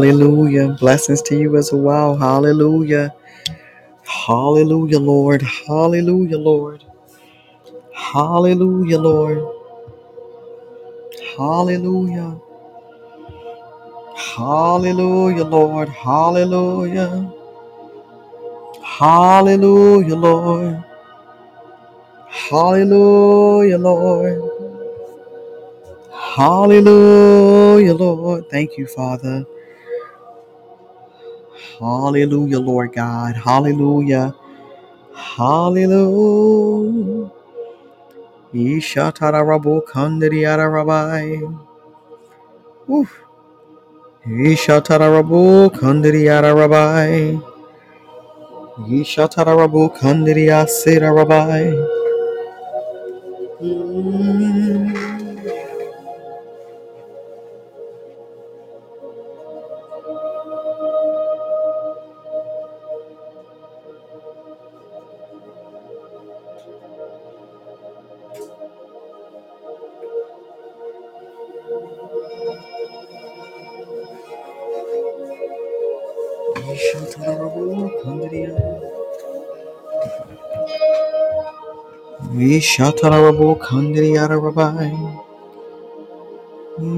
Hallelujah. Blessings to you as well. Hallelujah. Hallelujah, Lord. Hallelujah, Lord. Hallelujah, Lord. Hallelujah. Hallelujah, Lord. Hallelujah. Hallelujah, Lord. Hallelujah, Lord. Hallelujah, Lord. Thank you, Father. Hallelujah, Lord God. Hallelujah. Hallelujah. Ishatarabo kandiriara rabai. Oof. Ishatarabo kandiriara rabai. Ishatarabo kandiria sera rabai. Mm.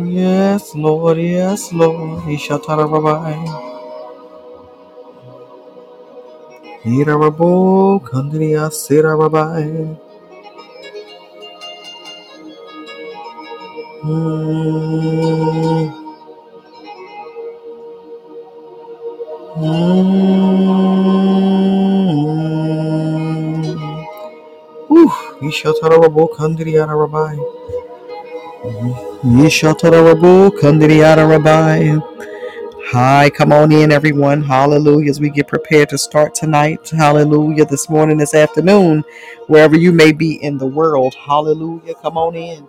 Yes, Lord, yes, Lord. Ishatarabai. Irarabo kandiriya sirabai. Mm. Mm. Whew. Ishatarabo kandiriya rabai. Ishatarabo kandiriya rabai. Hi, come on in, everyone. Hallelujah. As we get prepared to start tonight. Hallelujah. This morning, this afternoon, wherever you may be in the world. Hallelujah. Come on in.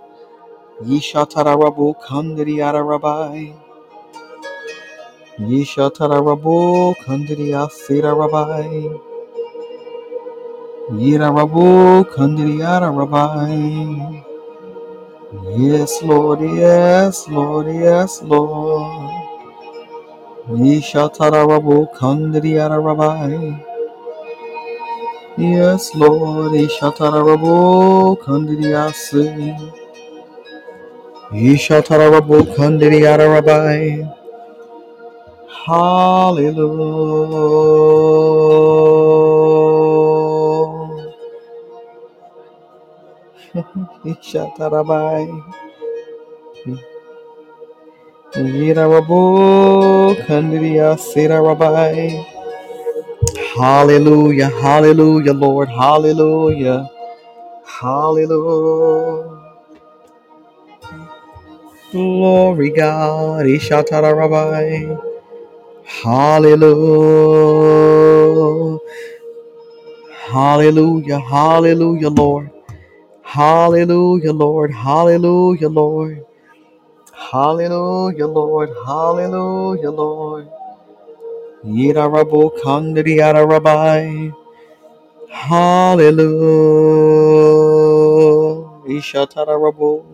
Yishatarabu Kandriyara Rabbi. Yishatarabu Kandriya Rabbi. Yes, Lord, yes, Lord, yes, Lord. Yishatarabu Kandriyara Rabbi. Yes, Lord, Ishatarabu Kandriyasi. Ishatarabu Kandriyara Rabbi. Hallelujah. Ishatarabai. Yirarabu Kandriya Sirarabai. Hallelujah. Hallelujah, Lord. Hallelujah. Hallelujah. Glory God. Ishatarabai. Hallelujah. Hallelujah. Hallelujah, Lord. Hallelujah, Lord. Hallelujah, Lord. Hallelujah, Lord. Hallelujah, Lord. Yirarabo kandiri arabai. Hallelujah. Ishatarabo.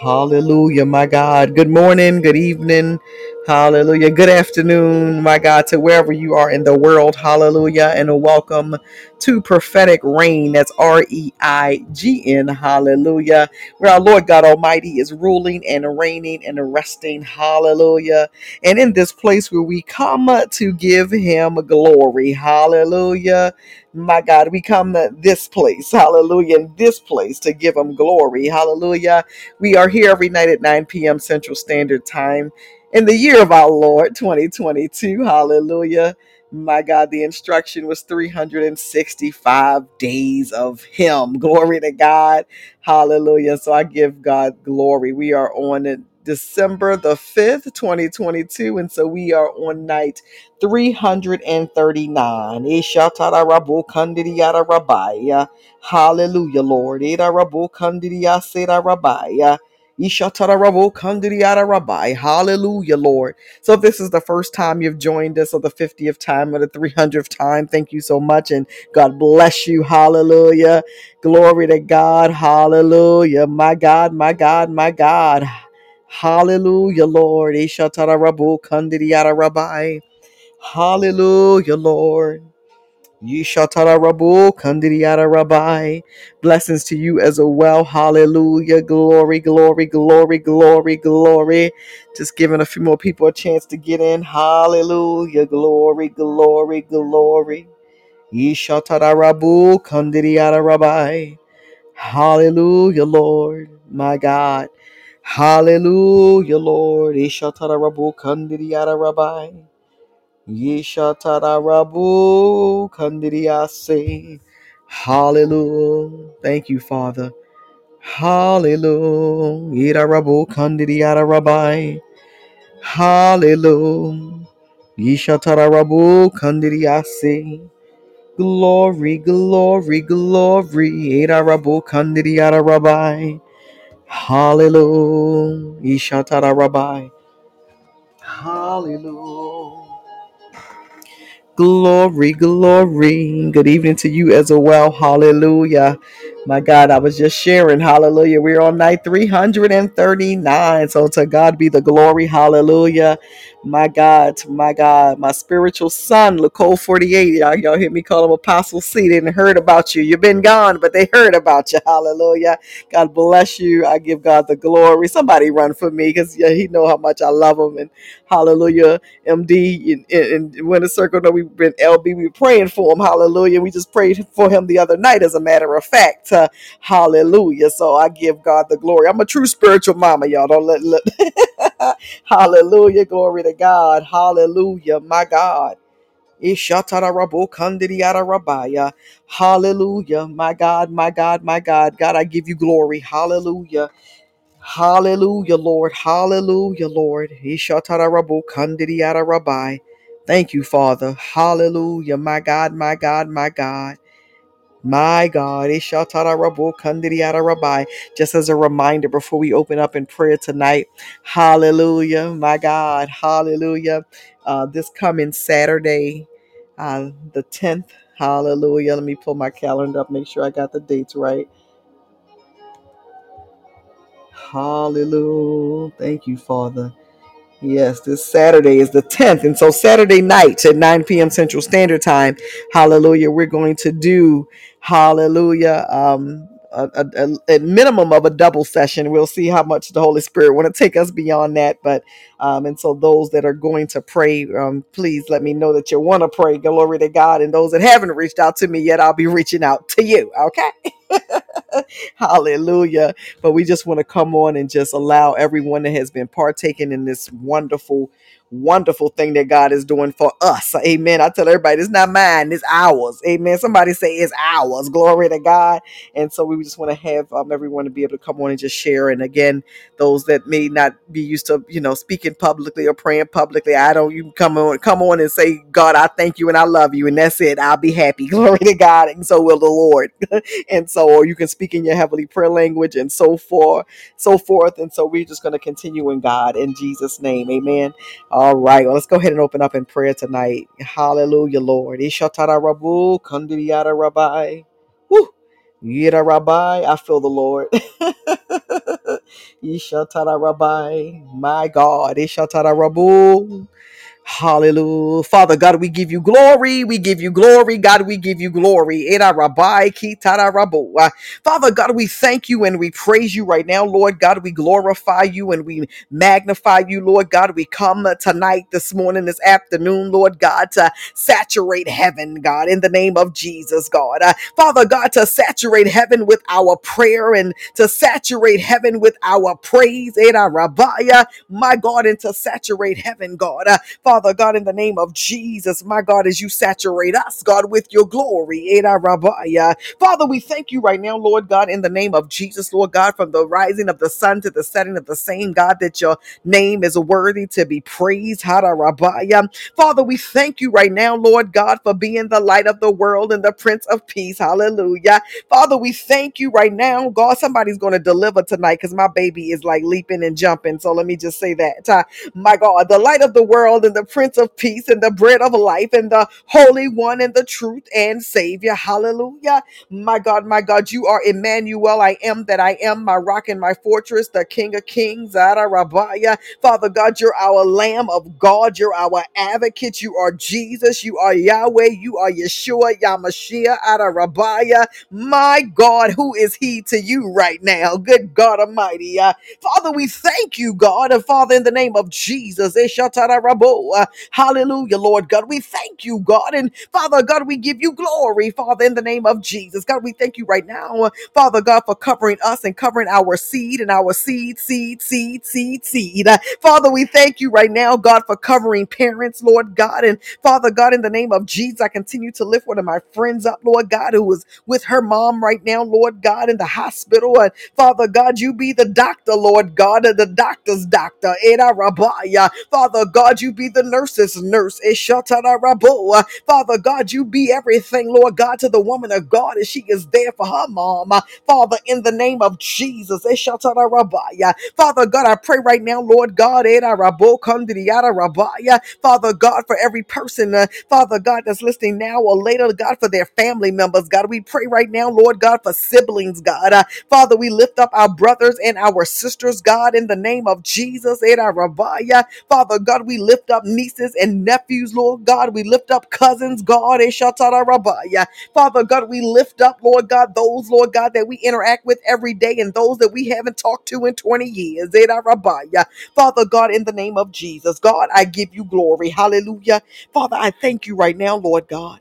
Hallelujah, my God. Good morning, good evening. Hallelujah. Good afternoon, my God, to wherever you are in the world. Hallelujah. And a welcome to prophetic reign. That's R E I G N. Hallelujah. Where our Lord God Almighty is ruling and reigning and resting. Hallelujah. And in this place where we come to give him glory. Hallelujah. My God, we come to this place. Hallelujah. In this place to give him glory. Hallelujah we are here every night at 9 p.m. Central Standard Time in the year of our Lord 2022. Hallelujah. My God, the instruction was 365 days of Him. Glory to God. Hallelujah. So I give God glory. We are on it. December the 5th, 2022. And so we are on night 339. Ishatara rabu kandiri yara rabaya. Hallelujah, Lord. Eda rabo kandiria seda rabaya. Ishatara rabo kandiriara. Hallelujah, Lord. So if this is the first time you've joined us or the 50th time or the 300th time, thank you so much and God bless you. Hallelujah. Glory to God. Hallelujah. My God, my God, my God. Hallelujah, Lord. Ishatarabu kandidiyara rabbi. Hallelujah, Lord. Yishatarabu kandidiyara rabbi. Blessings to you as well. Hallelujah. Glory, glory, glory, glory, glory. Just giving a few more people a chance to get in. Hallelujah. Glory, glory, glory. Yishatarabu kandidiyara rabbi. Hallelujah, Lord. My God. Hallelujah, Lord. Ishatara rabu kandidiyara rabbi. Yeshatara rabu kandidiyase. Hallelujah. Thank you, Father. Hallelujah. Ira rabu kandidiyara rabbi. Hallelujah. Yeshatara rabu kandidiyase. Glory, glory, glory. Ira rabu kandidiyara rabbi. Hallelujah. Ishatara rabbi. Hallelujah. Glory, glory. Good evening to you as well. Hallelujah. My God, I was just sharing. Hallelujah. We're on night 339. So to God be the glory. Hallelujah. My God, my God, my spiritual son, Lacole 48. Y'all, y'all hear me call him Apostle C. They didn't heard about you. You've been gone, but they heard about you. Hallelujah. God bless you. I give God the glory. Somebody run for me because yeah, he know how much I love him. And hallelujah. MD and, and Winter Circle. No, we've been LB. We praying for him. Hallelujah. We just prayed for him the other night, as a matter of fact. Uh, hallelujah. So I give God the glory. I'm a true spiritual mama, y'all. Don't let, let Hallelujah. Glory to God. Hallelujah. My God. Ishatarabo kandidiyara rabaya. Hallelujah. My God, my God, my God. God, I give you glory. Hallelujah. Hallelujah, Lord. Hallelujah, Lord. Rabbi. Thank you, Father. Hallelujah. My God, my God, my God. My God. Ishatarabu kandidiyara rabbi. Just as a reminder before we open up in prayer tonight. Hallelujah. My God. Hallelujah. Uh, this coming Saturday, uh, the 10th. Hallelujah. Let me pull my calendar up, make sure I got the dates right. Hallelujah. Thank you, Father. Yes, this Saturday is the 10th. And so Saturday night at 9 p.m. Central Standard Time, hallelujah, we're going to do, hallelujah, um, a, a, a- minimum of a double session. We'll see how much the Holy Spirit want to take us beyond that. But, um, and so those that are going to pray, um, please let me know that you want to pray. Glory to God. And those that haven't reached out to me yet, I'll be reaching out to you. Okay. Hallelujah. But we just want to come on and just allow everyone that has been partaking in this wonderful, wonderful thing that God is doing for us. Amen. I tell everybody, it's not mine, it's ours. Amen. Somebody say it's ours. Glory to God. And so we just want to have um, everyone to be able to come on and just share. And again, those that may not be used to, you know, speaking publicly or praying publicly, I don't, you come on, come on and say, God, I thank you and I love you. And that's it. I'll be happy. Glory to God. And so will the Lord and so or you can speak in your heavenly prayer language and so forth so forth and so we're just going to continue in god in jesus name amen all right well let's go ahead and open up in prayer tonight. Hallelujah lord. Ishatara rabu, kandiyara rabbi Woo. Yira rabbi i feel the lord. Ishatara rabbi my god Ishatara rabu. Hallelujah. Father God, we give you glory. We give you glory. God, we give you glory. Uh, Father God, we thank you and we praise you right now, Lord God. We glorify you and we magnify you, Lord God. We come uh, tonight, this morning, this afternoon, Lord God, to saturate heaven, God, in the name of Jesus, God. Uh, Father God, to saturate heaven with our prayer and to saturate heaven with our praise. Rabbi, my God, and to saturate heaven, God. Uh, Father God, in the name of Jesus, my God, as you saturate us, God, with your glory. Father, we thank you right now, Lord God, in the name of Jesus, Lord God, from the rising of the sun to the setting of the same, God, that your name is worthy to be praised. Father, we thank you right now, Lord God, for being the light of the world and the Prince of Peace. Hallelujah. Father, we thank you right now. God, somebody's going to deliver tonight because my baby is like leaping and jumping. So let me just say that. Uh, my God, the light of the world and the the Prince of Peace and the bread of life and the Holy One and the truth and Savior. Hallelujah. My God, my God, you are Emmanuel. I am that I am, my rock and my fortress, the King of Kings. Zara Rabaya. Father God, you're our Lamb of God. You're our advocate. You are Jesus. You are Yahweh. You are Yeshua, Hamashiach, Rabaya. My God, who is He to you right now? Good God Almighty. Uh, Father, we thank you, God. And Father, in the name of Jesus. Eshatara Rabo. Uh, Hallelujah, Lord God. We thank you, God. And Father God, we give you glory, Father, in the name of Jesus. God, we thank you right now, uh, Father God, for covering us and covering our seed and our seed, seed, seed, seed, seed. Uh, Father, we thank you right now, God, for covering parents, Lord God. And Father God, in the name of Jesus, I continue to lift one of my friends up, Lord God, who is with her mom right now, Lord God, in the hospital. And Father God, you be the doctor, Lord God, and the doctor's doctor. Eda Rabaya. Father God, you be the nurse's nurse. Eshatara Rabo. Father God, you be everything, Lord God, to the woman of God as she is there for her mom. Father, in the name of Jesus. Eshatara Rabaya. Father God, I pray right now, Lord God, Eda Rabo Kandriyara Rabaya. Father God, for every person, uh, Father God, that's listening now or later, God, for their family members, God, we pray right now, Lord God, for siblings, God. Uh, Father, we lift up our brothers and our sisters, God, in the name of Jesus, Eda Rabaya. Father God, we lift up nieces and nephews, Lord God. We lift up cousins, God, eh, Eshatara Rabaya. Father God, we lift up, Lord God, those, Lord God, that we interact with every day and those that we haven't talked to in 20 years. Eh, Eda Rabaya. Father God, in the name of Jesus, God, I give you glory. Hallelujah. Father, I thank you right now, Lord God.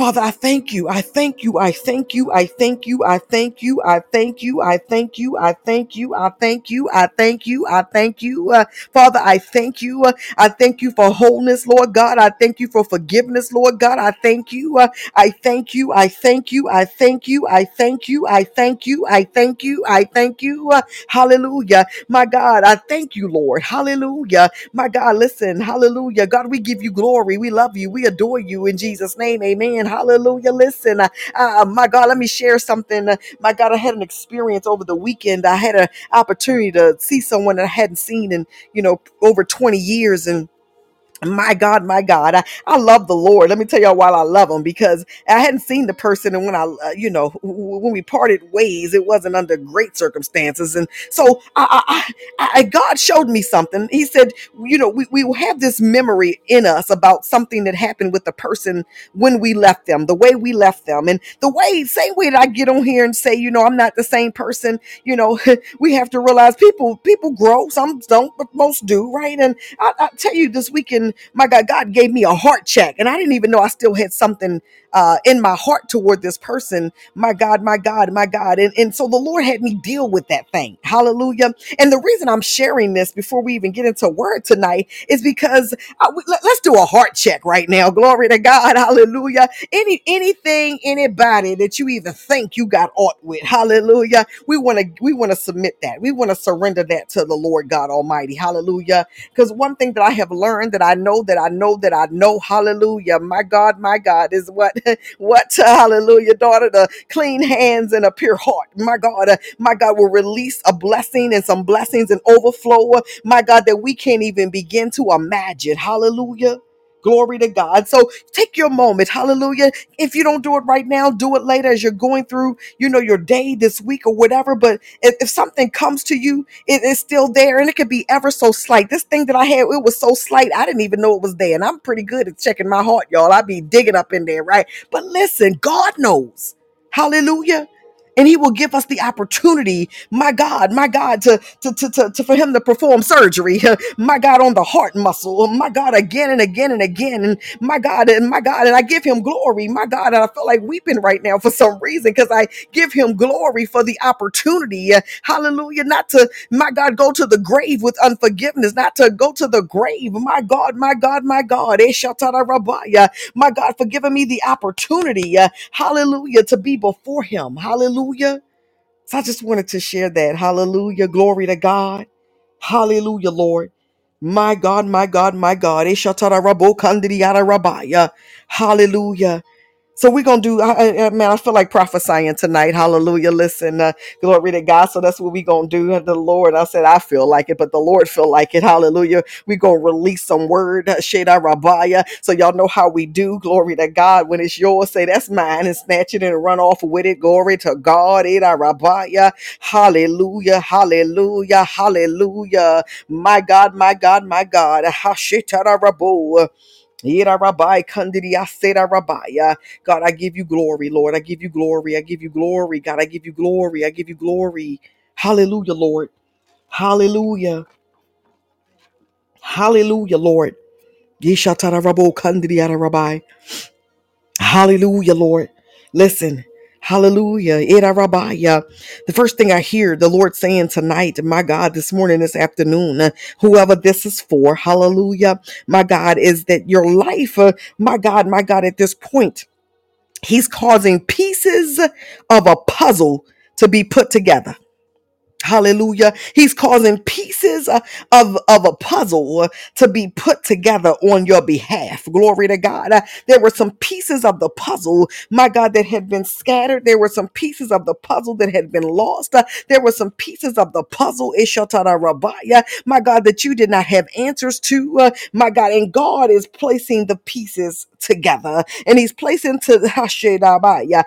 Father, I thank you. I thank you. I thank you. I thank you. I thank you. I thank you. I thank you. I thank you. I thank you. I thank you. I thank you. Uh, Father, I thank you. Uh, I thank you for wholeness, Lord God. I thank you for forgiveness, Lord God. I thank you. Uh, I thank you. I thank you. I thank you. I thank you. I thank you. I thank you. I thank you. Uh, hallelujah. My God, I thank you, Lord. Hallelujah. My God, listen, hallelujah. God, we give you glory. We love you. We adore you in Jesus' name. Amen. Hallelujah. Listen, uh, uh, my God, let me share something. Uh, my God, I had an experience over the weekend. I had an opportunity to see someone that I hadn't seen in, you know, over 20 years. And my God, my God, I, I love the Lord. Let me tell y'all why I love him because I hadn't seen the person, and when I, uh, you know, when we parted ways, it wasn't under great circumstances, and so I, I, I, I- God showed me something. He said, you know, we we have this memory in us about something that happened with the person when we left them, the way we left them, and the way same way that I get on here and say, you know, I'm not the same person. You know, we have to realize people people grow, some don't, but most do, right? And I, I tell you, this weekend my God, God gave me a heart check, and I didn't even know I still had something uh, in my heart toward this person. My God, my God, my God. And, and so the Lord had me deal with that thing. Hallelujah. And the reason I'm sharing this before we even get into word tonight is because uh, we- let, us do a heart check right now. Glory to God. Hallelujah. Any anything, anybody that you even think you got aught with. Hallelujah. We want to we want to submit that. We want to surrender that to the Lord God Almighty. Hallelujah. Because one thing that I have learned that I know that I know that I know, hallelujah, my God, my God, is what, what, hallelujah, daughter, the clean hands and a pure heart. My God, uh, my God will release a blessing and some blessings and overflow. My God, that we can't even begin to imagine. Hallelujah. Glory to God. So take your moment. Hallelujah. If you don't do it right now, do it later as you're going through, you know, your day this week or whatever. But if, if something comes to you, it is still there and it could be ever so slight. This thing that I had, it was so slight, I didn't even know it was there. And I'm pretty good at checking my heart, y'all. I be digging up in there, right? But listen, God knows. Hallelujah. And he will give us the opportunity, my God, my God, to, to, to, to, to- for him to perform surgery, my God, on the heart muscle, my God, again and again and again. And my God, and my God, and I give him glory, my God. And I feel like weeping right now for some reason because I give him glory for the opportunity, uh, hallelujah, not to my God, go to the grave with unforgiveness, not to go to the grave. My God, my God, my God. Eh. My God, for giving me the opportunity, uh, hallelujah, to be before Him. Hallelujah. So I just wanted to share that. Hallelujah. Glory to God. Hallelujah, Lord. My God, my God, my God. Hallelujah. So we're gonna do, I, I, man. I feel like prophesying tonight. Hallelujah! Listen, uh, glory to God. So that's what we're gonna do. The Lord, I said, I feel like it, but the Lord feel like it. Hallelujah! We're gonna release some word, uh, Sheda Rabaya. So y'all know how we do. Glory to God. When it's yours, say that's mine, and snatch it and run off with it. Glory to God. Eda Rabaya. Hallelujah! Hallelujah! Hallelujah! My God! My God! My God! Hashita Rabu. Ira Rabbi, Kandidia Seda Rabbi. God, I give you glory, Lord. I give you glory. I give you glory. God, I give you glory. I give you glory. Hallelujah, Lord. Hallelujah. Hallelujah, Lord. Rabbi. Hallelujah, Lord. Listen. Hallelujah. Ira The first thing I hear the Lord saying tonight, my God, this morning, this afternoon, uh, whoever this is for, hallelujah, my God, is that your life, uh, my God, my God, at this point, He's causing pieces of a puzzle to be put together. Hallelujah. He's causing pieces uh, of, of a puzzle uh, to be put together on your behalf. Glory to God. Uh, there were some pieces of the puzzle, my God, that had been scattered. There were some pieces of the puzzle that had been lost. There were some pieces of the puzzle, Ishatara Rabaya, my God, that you did not have answers to. My God, and God is placing the pieces together and He's placing to.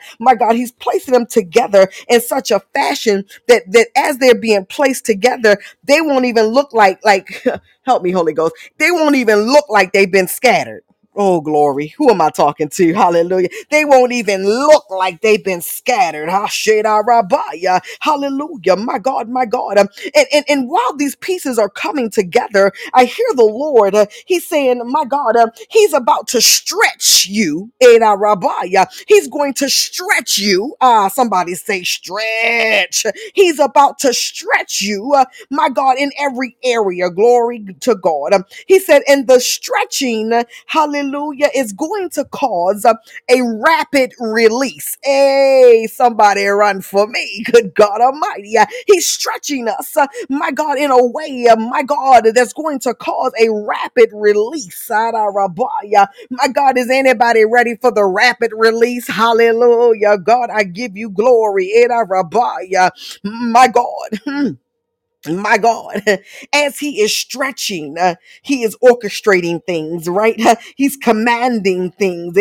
My God, He's placing them together in such a fashion that that as they're being placed together, they won't even look like like help me, Holy Ghost. They won't even look like they've been scattered. Oh, glory. Who am I talking to? Hallelujah. They won't even look like they've been scattered. Hasheda Rabaya. Hallelujah. My God, my God. Um, And, and, and while these pieces are coming together, I hear the Lord. uh, he's saying, My God, uh, He's about to stretch you. Eda Rabaya. He's going to stretch you. Ah, somebody say stretch. He's about to stretch you, uh, my God, in every area. Glory to God. Um, He said, in the stretching hallelujah, is going to cause a rapid release. Hey, somebody run for me. Good God Almighty. He's stretching us, my God, in a way, my God, that's going to cause a rapid release. My God, is anybody ready for the rapid release? Hallelujah. God, I give you glory. My God. Hmm. My God, as he is stretching, uh, he is orchestrating things, right? He's commanding things.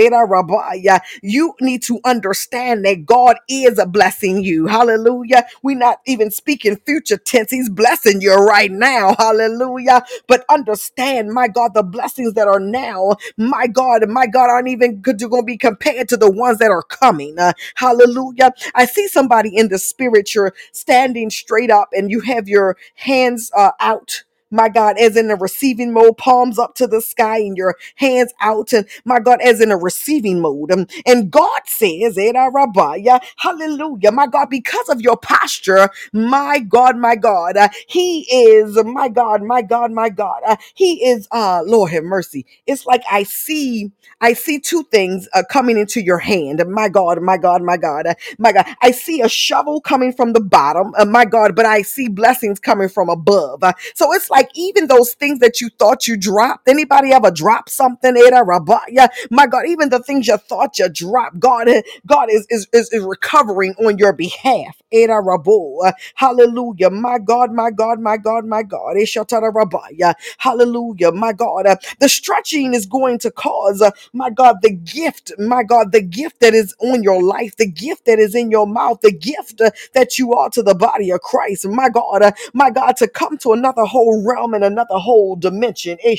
You need to understand that God is blessing you. Hallelujah. We're not even speaking future tense. He's blessing you right now. Hallelujah. But understand, my God, the blessings that are now, my God, my God, aren't even good going to be compared to the ones that are coming. Uh, hallelujah. I see somebody in the spirit. You're standing straight up and you have your hands uh, out. My God, as in a receiving mode, palms up to the sky and your hands out. And my God, as in a receiving mode. Um, and God says, "Eda Rabaya, hallelujah. My God, because of your posture, my God, my God, uh, He is, my God, my God, my God. uh, he is, uh, Lord have mercy. It's like I see, I see two things uh, coming into your hand. My God, my God, my God. uh, my God, I see a shovel coming from the bottom, uh, my God, but I see blessings coming from above. Uh, so it's like even those things that you thought you dropped. Anybody ever drop something? Ada Rabaya? My God, even the things you thought you dropped, God, God is is is, is recovering on your behalf. Ada Rabu. Uh, Hallelujah. My God, my God, my God, my God. Ishatara Rabaya. Hallelujah. My God. The stretching is going to cause. my God, the gift, my God, the gift that is on your life, the gift that is in your mouth, the gift that you are to the body of Christ, my God, my God, to come to another whole realm and another whole dimension. Eh.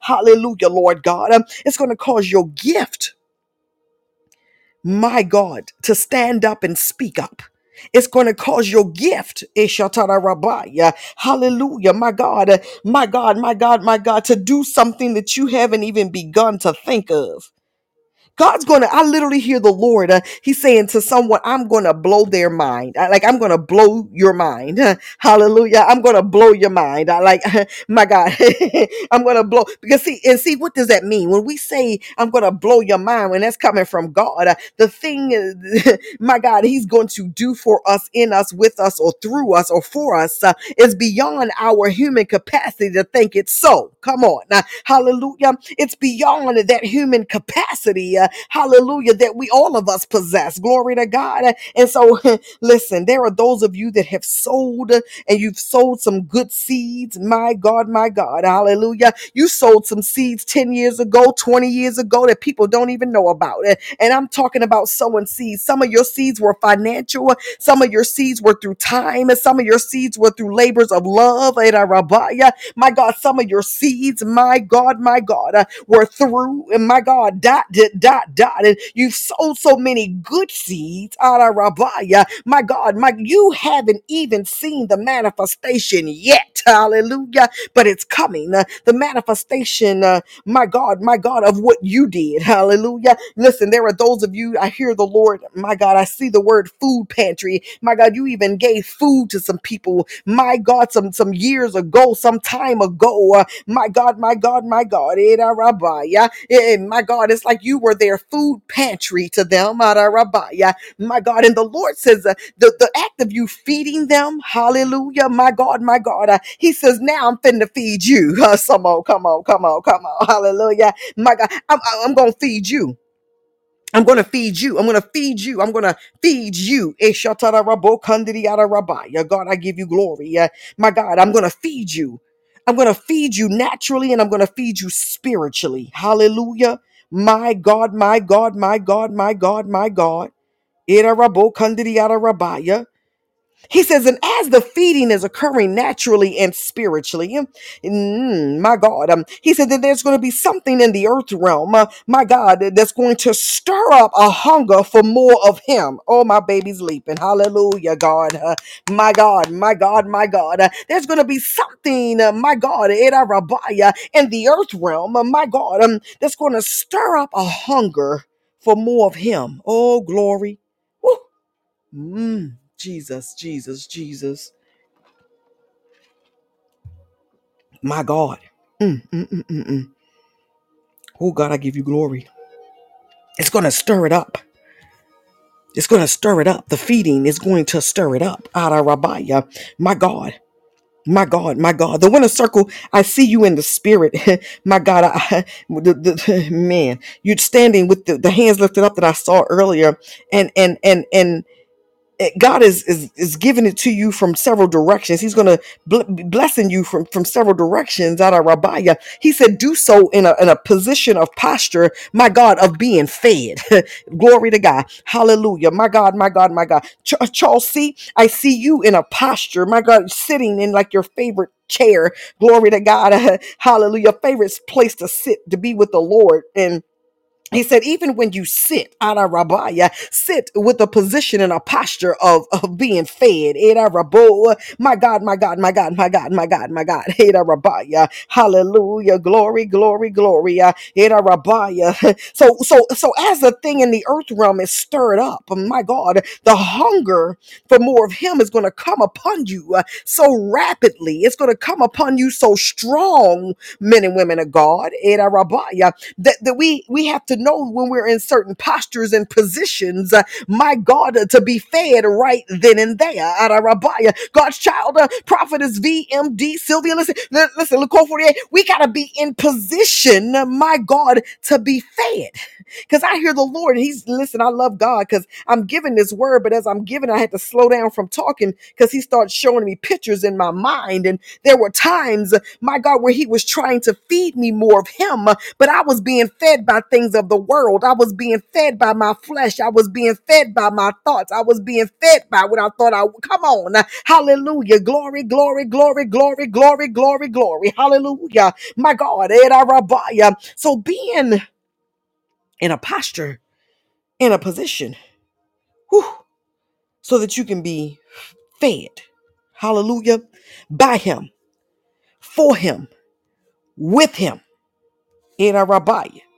Hallelujah, Lord God. Um, It's going to cause your gift, my God, to stand up and speak up. It's going to cause your gift, eh, shatara hallelujah, my God, uh, my God, my God, my God, to do something that you haven't even begun to think of. God's going to, I literally hear the Lord. Uh, he's saying to someone, I'm going to blow their mind. I, like, I'm going to blow your mind. Hallelujah. I'm going to blow your mind. I like, my God, I'm going to blow. Because see, and see, what does that mean? When we say, I'm going to blow your mind, when that's coming from God, uh, the thing is, my God, he's going to do for us, in us, with us, or through us, or for us, uh, is beyond our human capacity to think it's so. Come on. Now, hallelujah. It's beyond that human capacity. uh, hallelujah, that we all of us possess. Glory to God. And so, listen, there are those of you that have sold and you've sowed some good seeds. My God, my God, hallelujah. You sowed some seeds 10 years ago, 20 years ago that people don't even know about. And I'm talking about sowing seeds. Some of your seeds were financial, some of your seeds were through time, and some of your seeds were through labors of love. My God, some of your seeds, my God, my God, uh, were through, and my God, dot, dot, dot, dot. And you've sowed so many good seeds out of. My God, my you haven't even seen the manifestation yet. Hallelujah. But it's coming. Uh, the manifestation. uh, my God, my God, of what you did. Hallelujah. Listen, there are those of you, I hear the Lord, my God, I see the word food pantry. My God, you even gave food to some people. My God, some, some years ago, some time ago. Uh, my God, my God, my God. Eda rabaya. Eh, My God, it's like you were their food pantry to them. My God, and the Lord says, uh, the, the act of you feeding them, hallelujah, my God, my God. Uh, he says, Now I'm finna feed you. Uh, come on, come on, come on, come on, hallelujah. My God, I'm, I'm gonna feed you. I'm gonna feed you. I'm gonna feed you. I'm gonna feed you. God, I give you glory. Uh, my God, I'm gonna feed you. I'm gonna feed you naturally and I'm gonna feed you spiritually. Hallelujah. My God, my God, my God, my God, my God. Ira rabo kandiri yada rabaya. He says, and as the feeding is occurring naturally and spiritually, mm, my God, um, he said that there's going to be something in the earth realm, uh, my God, that's going to stir up a hunger for more of Him. Oh, my baby's leaping. Hallelujah, God. Uh, my God, my God, my God. Uh, there's going to be something, uh, my God, in in the earth realm, uh, my God, um, that's going to stir up a hunger for more of Him. Oh, glory. Woo. Mm, Jesus, Jesus, Jesus. My God. Mm, mm, mm. Oh, God, I give you glory. It's going to stir it up. It's going to stir it up. The feeding is going to stir it up. Ara Rabaya. My God. My God, my God, the winner circle, I see you in the spirit. my God, I, the, the, man, you're standing with the, the hands lifted up that I saw earlier. And, and, and, and, God is, is is giving it to you from several directions. He's going to bl- blessing you from from several directions. Out of Rabiah, He said, "Do so in a in a position of posture, my God, of being fed." Glory to God, Hallelujah, my God, my God, my God. Ch- uh, Charles C, I see you in a posture, my God, sitting in like your favorite chair. Glory to God, Hallelujah, favorite place to sit to be with the Lord and. He said, even when you sit, Ada Rabaya, sit with a position and a posture of, of being fed. Ada Rabo, my God, my God, my God, my God, my God, my God. Ada Rabaya. Hallelujah. Glory, glory, glory. Uh, Rabaya. So, so, so as the thing in the earth realm is stirred up, my God, the hunger for more of him is going to come upon you uh, so rapidly. It's going to come upon you so strong, men and women of God. Ada Rabaya that, that we we have to know when we're in certain postures and positions uh, my god uh, to be fed right then and there. God's child uh, prophetess vmd sylvia listen li- listen look call 48 we gotta be in position uh, my god to be fed. Because i hear the lord he's listen i love god because i'm giving this word but as i'm giving i had to slow down from talking because he started showing me pictures in my mind. And there were times uh, my god where he was trying to feed me more of him but I was being fed by things of the world. I was being fed by my flesh. I was being fed by my thoughts. I was being fed by what I thought I would. Come on. Hallelujah. Glory, glory, glory, glory, glory, glory, glory. Hallelujah. My God. So being in a posture, in a position, whew, so that you can be fed. Hallelujah. By him, for him, with him. Eda Rabaya.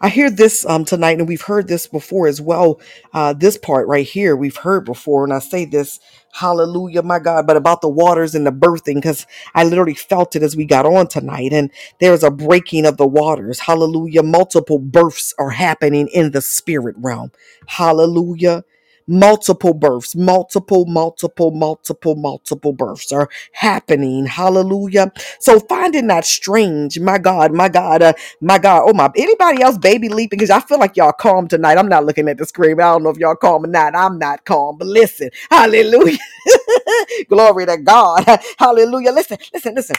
I hear this um, tonight, and we've heard this before as well. Uh, this part right here, we've heard before, and I say this, hallelujah, my God, but about the waters and the birthing, because I literally felt it as we got on tonight, and there's a breaking of the waters, hallelujah. Multiple births are happening in the spirit realm, hallelujah. Multiple births, multiple, multiple, multiple, multiple births are happening. Hallelujah. So finding that strange, my God, my God. uh, my God, oh my, anybody else baby leaping? Because I feel like y'all calm tonight. I'm not looking at the screen. I don't know if y'all calm or not. I'm not calm, but listen, hallelujah. Glory to God. Hallelujah. Listen, listen, listen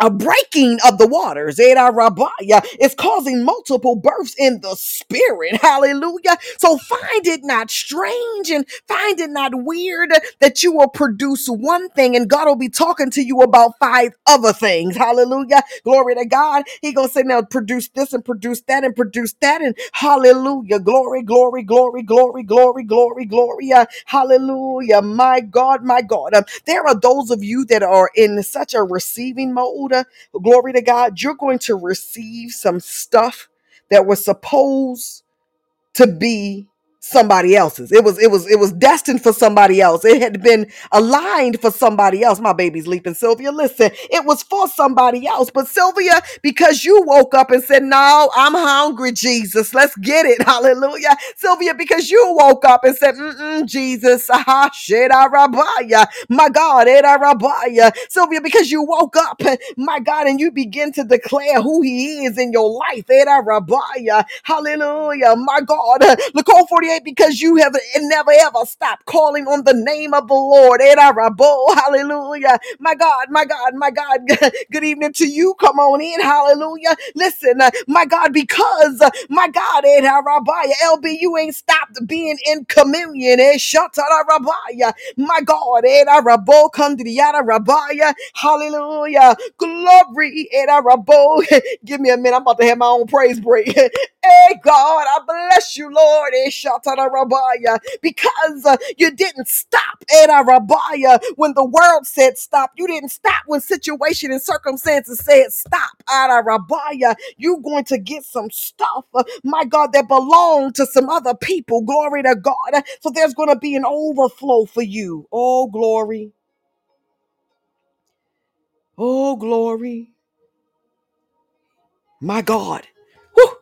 a breaking of the waters Rabaya, is causing multiple births in the spirit. Hallelujah. So find it not strange and find it not weird that you will produce one thing and God will be talking to you about five other things. Hallelujah. Glory to God. He gonna say now produce this and produce that and produce that and hallelujah. Glory, glory, glory, glory, glory, glory, glory. Uh, hallelujah. My God, my God. Uh, there are those of you that are in such a receiving mode. Glory to God. You're going to receive some stuff that was supposed to be somebody else's. It was it was it was destined for somebody else. It had been aligned for somebody else. My baby's leaping, Sylvia. Listen, it was for somebody else. But Sylvia, because you woke up and said, "No, I'm hungry, Jesus. Let's get it." Hallelujah. Sylvia, because you woke up and said, Mm-mm, "Jesus, aha, shit, I my God, it I rabaya." Sylvia, because you woke up, my God, and you begin to declare who He is in your life, it I rabaya. Hallelujah, my God. Nicole 48, because you have never ever stopped calling on the name of the Lord. Rabo. Hallelujah. My God, my God, my God. Good evening to you. Come on in. Hallelujah. Listen, uh, my God, because uh, my God, rabaya. LB, you ain't stopped being in communion. Eh. My God. Hallelujah. Glory. Give me a minute. I'm about to have my own praise break. Hey God, I bless you, Lord. Rabaya, Because uh, you didn't stop Eda Rabaya when the world said stop. You didn't stop when situation and circumstances said stop. Rabaya. You're going to get some stuff, uh, my God, that belong to some other people. Glory to God. So there's going to be an overflow for you. Oh, glory. Oh, glory. My God. Whew.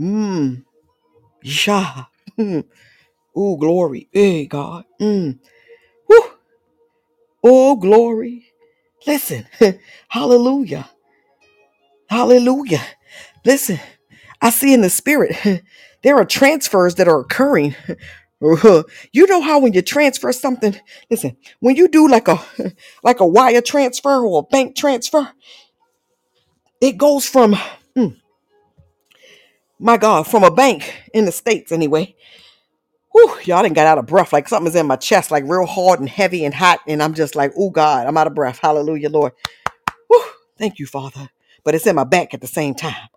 Mm. Yeah. Oh, glory. Hey, God. Mm. Oh, glory. Listen. Hallelujah. Hallelujah. Listen. I see in the spirit, there are transfers that are occurring. you know how when you transfer something, listen, when you do like a like a wire transfer or a bank transfer, it goes from mm, my God, from a bank in the States anyway Whew, y'all didn't got out of breath. Like something's in my chest, like real hard and heavy and hot. And I'm just like, oh God, I'm out of breath. Hallelujah, Lord. Whew, thank you, Father. But it's in my back at the same time.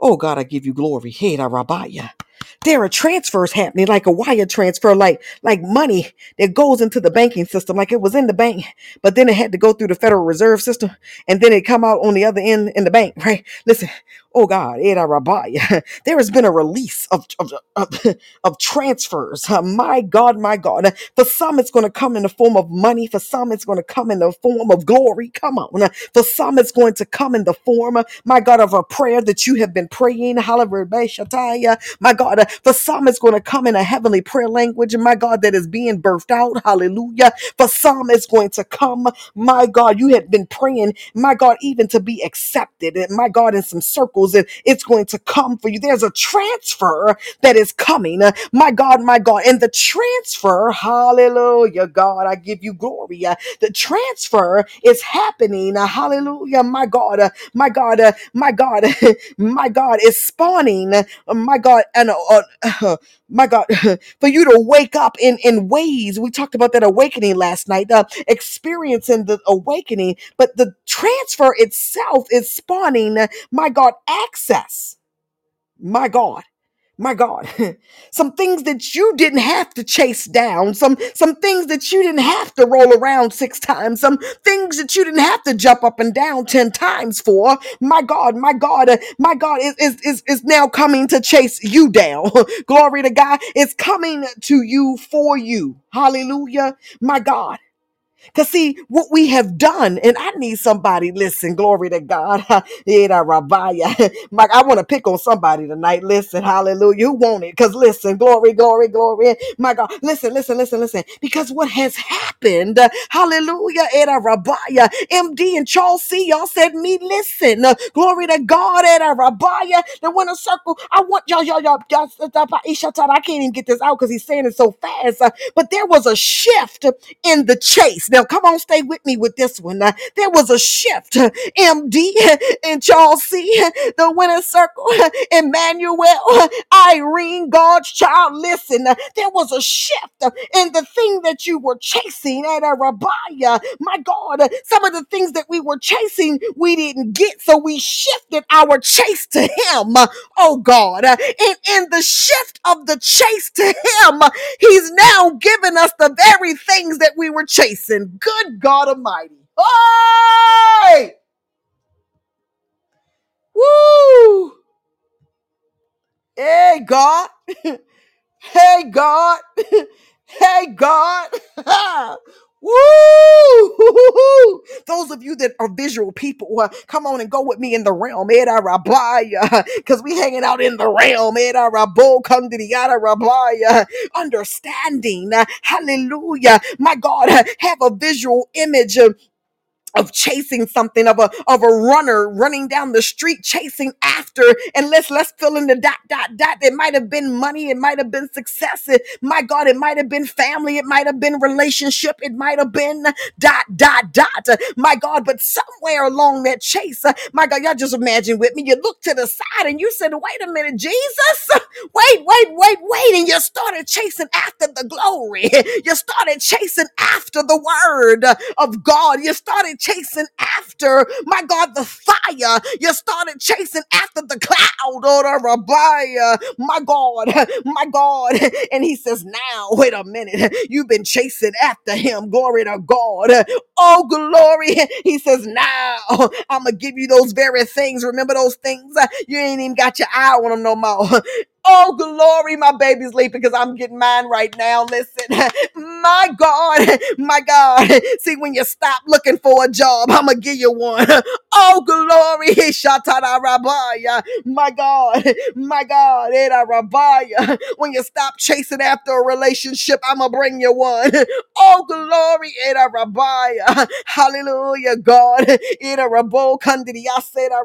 Oh God, I give you glory. Hey, Rabbiah. There are transfers happening, like a wire transfer, like like money that goes into the banking system, like it was in the bank, but then it had to go through the Federal Reserve System, and then it come out on the other end in the bank, right? Listen, oh God, Rabbiah. there has been a release of of, of, of transfers. Uh, my God, my God. For some, it's going to come in the form of money. For some, it's going to come in the form of glory. Come on. For some, it's going to come in the form, my God, of a prayer that you have been praying. Hallelujah. My God, for some, it's going to come in a heavenly prayer language. My God, that is being birthed out. Hallelujah. For some, it's going to come. My God, you have been praying, my God, even to be accepted. My God, in some circles, and it's going to come for you. There's a transfer that is coming. My God, my God. And the transfer, hallelujah, God, I give you glory. The transfer is happening. Hallelujah, my God, my God, my God, my God is spawning. My God, and uh, uh, my God, for you to wake up in, in ways. We talked about that awakening last night, uh, experiencing the awakening, but the transfer itself is spawning, my God, access. My God. my God, some things that you didn't have to chase down, some some things that you didn't have to roll around six times, some things that you didn't have to jump up and down ten times for. My God, my God, uh, my God is is is, is now coming to chase you down. Glory to God, it's coming to you for you. Hallelujah, my God. Because see, what we have done, and I need somebody, listen, glory to God. Mike, I want to pick on somebody tonight. Listen, hallelujah. Who want it? Because listen, glory, glory, glory. My God, listen, listen, listen, listen. Because what has happened, hallelujah, eh, Ida Rabaya, MD and Charles C, y'all said me, listen, glory to God, Ida Rabaya, the winner circle. I want y'all, y'all, y'all, y'all, eh, I can't even get this out because he's saying it so fast. but there was a shift in the chase. Come on, stay with me with this one. Uh, there was a shift. MD and Charles C, the winner circle, Emmanuel, Irene, God's child. Listen, there was a shift in the thing that you were chasing at a Rabiah. My God, uh, some of the things that we were chasing, we didn't get, so we shifted our chase to Him. Oh God, uh, and in the shift of the chase to Him, He's now given us the very things that we were chasing. Good God Almighty. Hey! Woo! Hey, God. Hey, God. Hey, God. Woo! Those of you that are visual people, uh, come on and go with me in the realm. Because we hanging out in the realm. Eda rabaya. Understanding. uh, Hallelujah. My God, uh, have a visual image. uh, of chasing something of a of a runner running down the street chasing after. And let's let's fill in the dot dot dot. It might have been money it might have been success it, my god it might have been family it might have been relationship it might have been dot dot dot. My god but somewhere along that chase uh, my god y'all just imagine with me. You look to the side and you said wait a minute jesus wait wait wait wait. And you started chasing after the glory. You started chasing after the word of God. You started chasing after, my God, the fire. You started chasing after the cloud or the rabbiah. My God, my God. And he says, now, wait a minute. You've been chasing after him. Glory to God. Oh, glory. He says, now I'm going to give you those very things. Remember those things? You ain't even got your eye on them no more. Oh, glory, my baby's leaping because I'm getting mine right now. Listen, my God, my God. See, when you stop looking for a job, I'm going to give you one. Oh, glory, Shatara Rabaya. My God, my God, Rabaya. When you stop chasing after a relationship, I'm going to bring you one. Oh, glory, Rabaya. Hallelujah, God.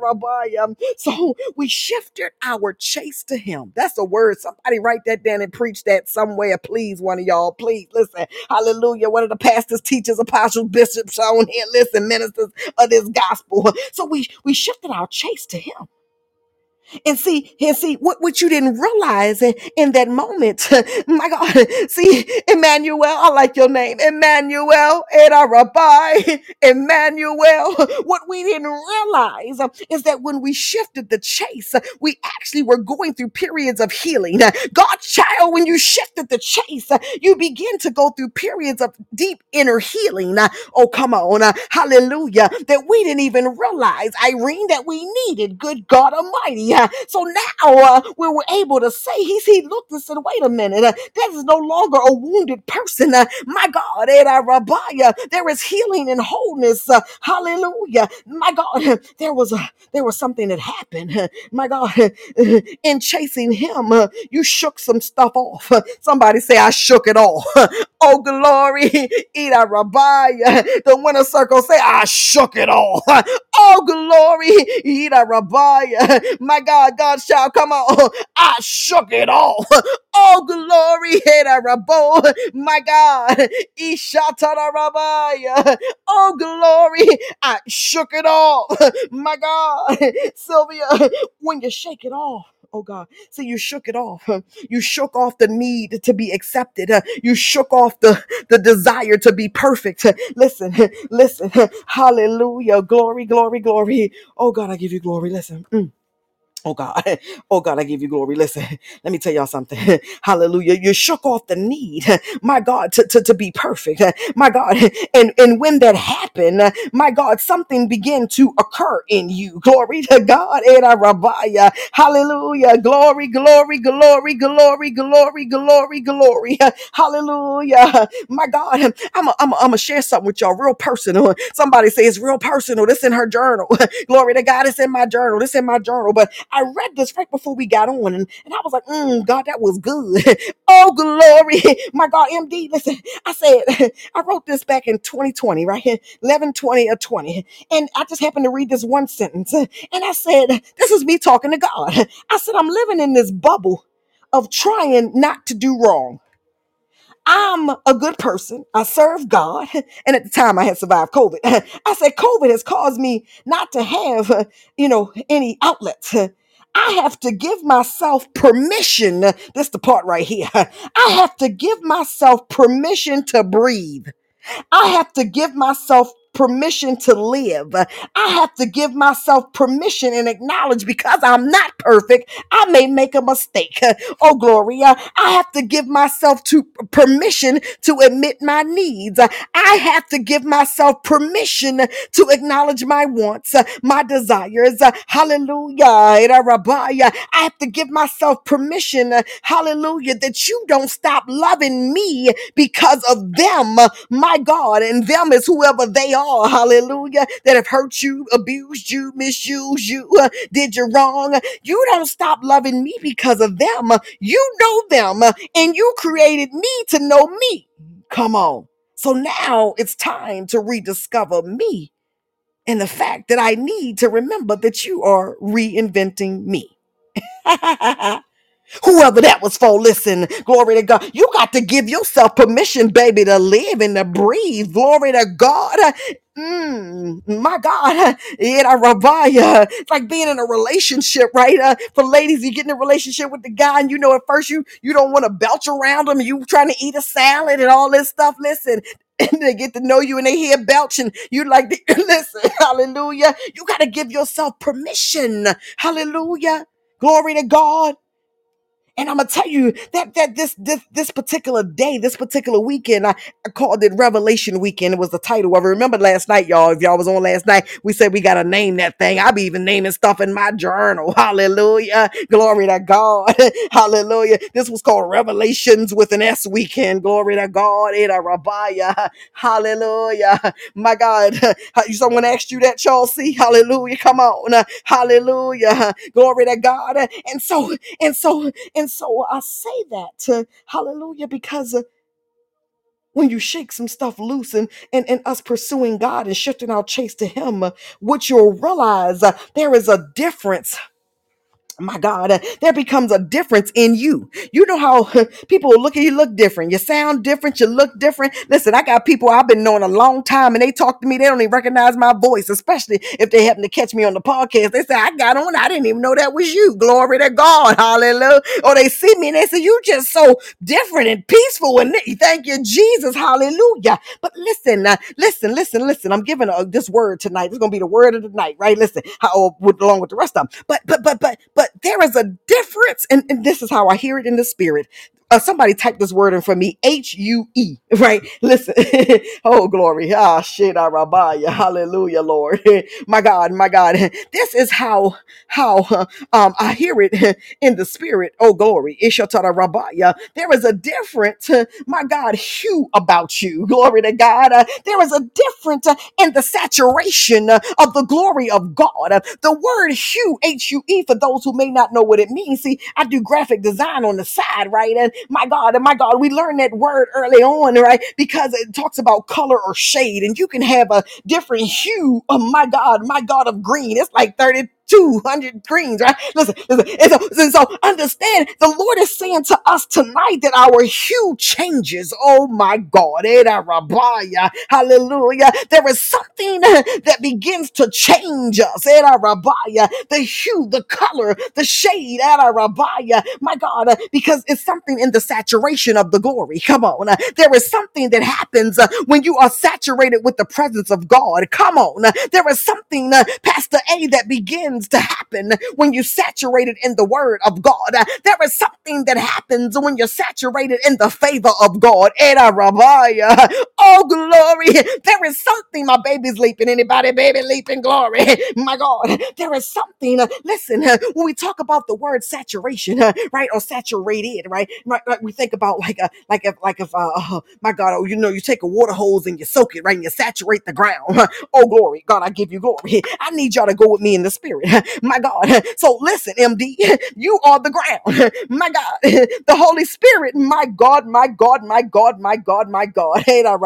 Rabaya. So we shifted our chase to him. That's a word. Somebody write that down and preach that somewhere, please. One of y'all, please listen. Hallelujah. One of the pastors, teachers, apostles, bishops on here. Listen, ministers of this gospel. So we we shifted our chase to him. And see, and see what, what you didn't realize in, in that moment. My God, see, Emmanuel, I like your name, Emmanuel, and our rabbi, Emmanuel. What we didn't realize uh, is that when we shifted the chase, uh, we actually were going through periods of healing. Uh, God's child, when you shifted the chase, uh, you begin to go through periods of deep inner healing. Oh, come on. Hallelujah. That we didn't even realize, Irene, that we needed. Good God Almighty. So now uh, we were able to say, He, he looked and said, wait a minute, uh, that is no longer a wounded person. Uh, my God, Ed Rabiah, there is healing and wholeness. Uh, hallelujah. My God, there was a there was something that happened. My God, in chasing him, you shook some stuff off. Somebody say, I shook it off. Oh, glory. Rabbiah. The winner circle say, I shook it all. Oh, glory. Ida Rabbiah. My God, God shall come on. I shook it all. Oh, glory. Ida Rabbo. My God. Ishatara Rabbiah. Oh, glory. I shook it all. My God. Sylvia, when you shake it off, oh God. See, you shook it off. You shook off the need to be accepted. You shook off the, the desire to be perfect. Listen, listen. Hallelujah. Glory, glory, glory. Oh God, I give you glory. Listen. Mm. Oh God, oh God, I give you glory. Listen, let me tell y'all something. Hallelujah. You shook off the need, my God, to, to, to be perfect. My God. And, and when that happened, my God, something began to occur in you. Glory to God. Eh, Rabbiah. Hallelujah. Glory, glory, glory, glory, glory, glory, glory. Hallelujah. My God, I'm to share something with y'all real personal. Somebody say it's real personal. This in her journal. glory to God. It's in my journal. This in my journal. But I read this right before we got on, and, and I was like, mm, God, that was good. oh, glory. My God, MD, listen, I said, I wrote this back in 2020, right here, 11 20 or 20. And I just happened to read this one sentence. And I said, This is me talking to God. I said, I'm living in this bubble of trying not to do wrong. I'm a good person. I serve God. And at the time I had survived COVID. I said, COVID has caused me not to have, you know, any outlets. I have to give myself permission. This is the part right here. I have to give myself permission to breathe. I have to give myself permission to live. I have to give myself permission and acknowledge because I'm not perfect. I may make a mistake. Oh, Gloria, I have to give myself to permission to admit my needs. I have to give myself permission to acknowledge my wants, my desires. Hallelujah. I have to give myself permission. Hallelujah. That you don't stop loving me because of them, my God. And them is whoever they are, hallelujah, that have hurt you, abused you, misused you, uh, did you wrong. You don't stop loving me because of them. You know them, and you created me to know me. Come on. So now it's time to rediscover me and the fact that I need to remember that you are reinventing me. Whoever that was for, listen, glory to God. You got to give yourself permission, baby, to live and to breathe. Glory to God. Mm, my God. It's like being in a relationship, right? Uh, for ladies, you get in a relationship with the guy, and you know at first you you don't want to belch around him. You trying to eat a salad and all this stuff. Listen, and they get to know you, and they hear belching. You like, listen, hallelujah. You got to give yourself permission, hallelujah. Glory to God. And I'm gonna tell you that that this this this particular day, this particular weekend, I, I called it Revelation Weekend. It was the title of it. Remember last night, y'all. If y'all was on last night, we said we gotta name that thing. I be even naming stuff in my journal. Hallelujah. Glory to God. Hallelujah. This was called Revelations with an S weekend. Glory to God. Ida Rabaya. Hallelujah. My God. Someone asked you that, Chelsea. Hallelujah. Come on. Hallelujah. Glory to God. And so, and so and so I say that to hallelujah because uh, when you shake some stuff loose and, and, and us pursuing God and shifting our chase to Him, uh, what you'll realize uh, there is a difference my God, uh, there becomes a difference in you. You know how people look at you, look different. You sound different. You look different. Listen, I got people I've been knowing a long time and they talk to me. They don't even recognize my voice, especially if they happen to catch me on the podcast. They say, I got on. I didn't even know that was you. Glory to God. Hallelujah. Or they see me and they say, You just so different and peaceful. And thank you, Jesus. Hallelujah. But listen, uh, listen, listen, listen. I'm giving uh, this word tonight. It's going to be the word of the night, right? Listen, how, with, along with the rest of them. But, but, but, but, but, but there is a difference, and, and this is how I hear it in the spirit. Uh, somebody type this word in for me H U E, right? Listen, oh, glory. Ah, shit, ah, rabbiah. Hallelujah, Lord. my God, my God. This is how, how uh, um, I hear it in the spirit. Oh, glory. Ishatara rabbiah. There is a different, uh, my God, hue about you. Glory to God. Uh, there is a different uh, in the saturation uh, of the glory of God. Uh, the word hue, H U E, for those who may not know what it means. See, I do graphic design on the side, right? And my God, and my God, we learned that word early on, right? Because it talks about color or shade, and you can have a different hue. Oh my God, my God of green. It's like 30 200 greens, right? Listen, listen. And so, and so understand the Lord is saying to us tonight that our hue changes. Oh my God. Eda Rabaya. Hallelujah. There is something that begins to change us. Eda Rabaya. The hue, the color, the shade. Eda Rabaya. My God, because it's something in the saturation of the glory. Come on. There is something that happens when you are saturated with the presence of God. Come on. There is something, Pastor A, that begins begins to happen when you saturate it in the word of God. There is something that happens when you're saturated in the favor of God. Oh, glory. There is something, my baby's leaping. Anybody, baby, leaping? Glory. My God, there is something. listen, when we talk about the word saturation, right, or saturated, right, right, right, we think about like a, like if, like if, uh, uh, my God, oh, you know, you take a water hose and you soak it, right, and you saturate the ground. Oh, glory. God, I give you glory. I need y'all to go with me in the spirit. My God. So listen, MD, you are the ground. My God. The Holy Spirit, my God, my God, my God, my God, my God. Hey, da.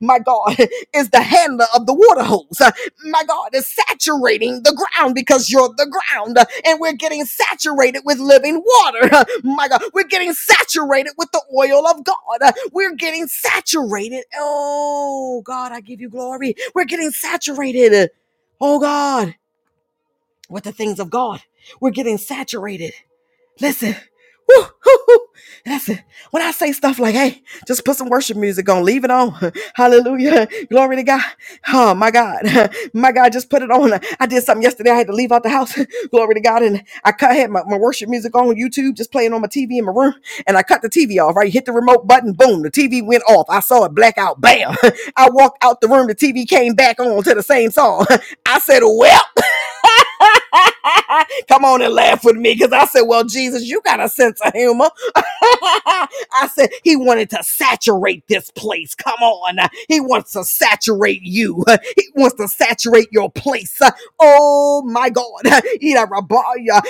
My God is the handler of the water hose. My God is saturating the ground because you're the ground. And we're getting saturated with living water. My God, we're getting saturated with the oil of God. We're getting saturated. Oh, God, I give you glory. We're getting saturated. Oh, God, with the things of God. We're getting saturated. Listen. Listen, when I say stuff like, hey, just put some worship music on, leave it on. Hallelujah. Glory to God. Oh, my God. My God, just put it on. I did something yesterday. I had to leave out the house. Glory to God. And I cut, had my, my worship music on YouTube, just playing on my TV in my room. And I cut the TV off, right? Hit the remote button. Boom. The TV went off. I saw it black out. Bam. I walked out the room. The TV came back on to the same song. I said, well, Come on and laugh with me because I said, Well, Jesus, you got a sense of humor. I said, He wanted to saturate this place. Come on. He wants to saturate you, He wants to saturate your place. Oh my God.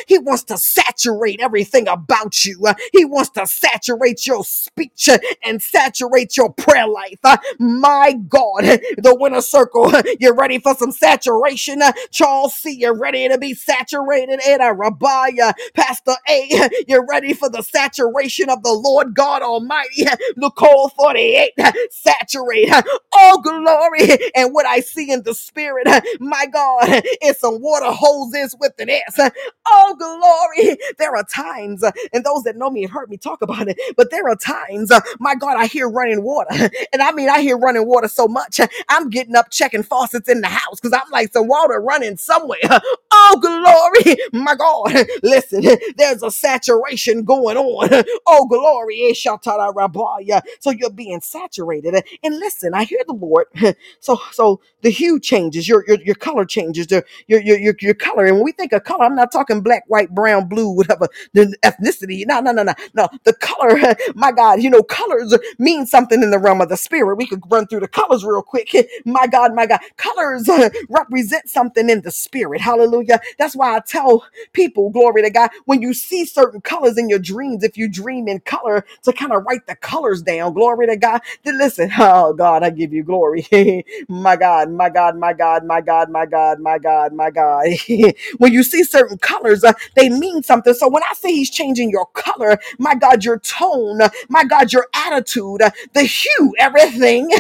He wants to saturate everything about you. He wants to saturate your speech and saturate your prayer life. My God. The winner circle. You're ready for some saturation? Charles C., you ready to be saturated? Ada Rabaya. Pastor A., you're ready for the saturation of the Lord God Almighty? Nicole 48, saturate. Oh, glory. And what I see in the spirit, my God, is some water hoses with an S. Oh, glory. There are times, and those that know me have heard me talk about it, but there are times, my God, I hear running water. And I mean, I hear running water so much, I'm getting up checking faucets in the house because I'm like, the water running somewhere. Oh, glory. My God. Listen, there's a saturation going on. Oh, glory. Eh. So you're being saturated. And listen, I hear the Lord. So, so the hue changes, your, your, your color changes, your, your, your, your color. And when we think of color, I'm not talking black, white, brown, blue, whatever the ethnicity. No, no, no, no, no. The color, my God, you know, colors mean something in the realm of the spirit. We could run through the colors real quick. My God, my God, colors represent something in the spirit. Hallelujah. That's why I tell people, glory to God, when you see certain colors in your dreams, if you dream in color, to kind of write the colors down, glory to God. Then listen, oh God, I give you glory. my God, my God, my God, my God, my God, my God, my God. when you see certain colors, uh, they mean something. So when I say he's changing your color, my God, your tone, my God, your attitude, uh, the hue, everything,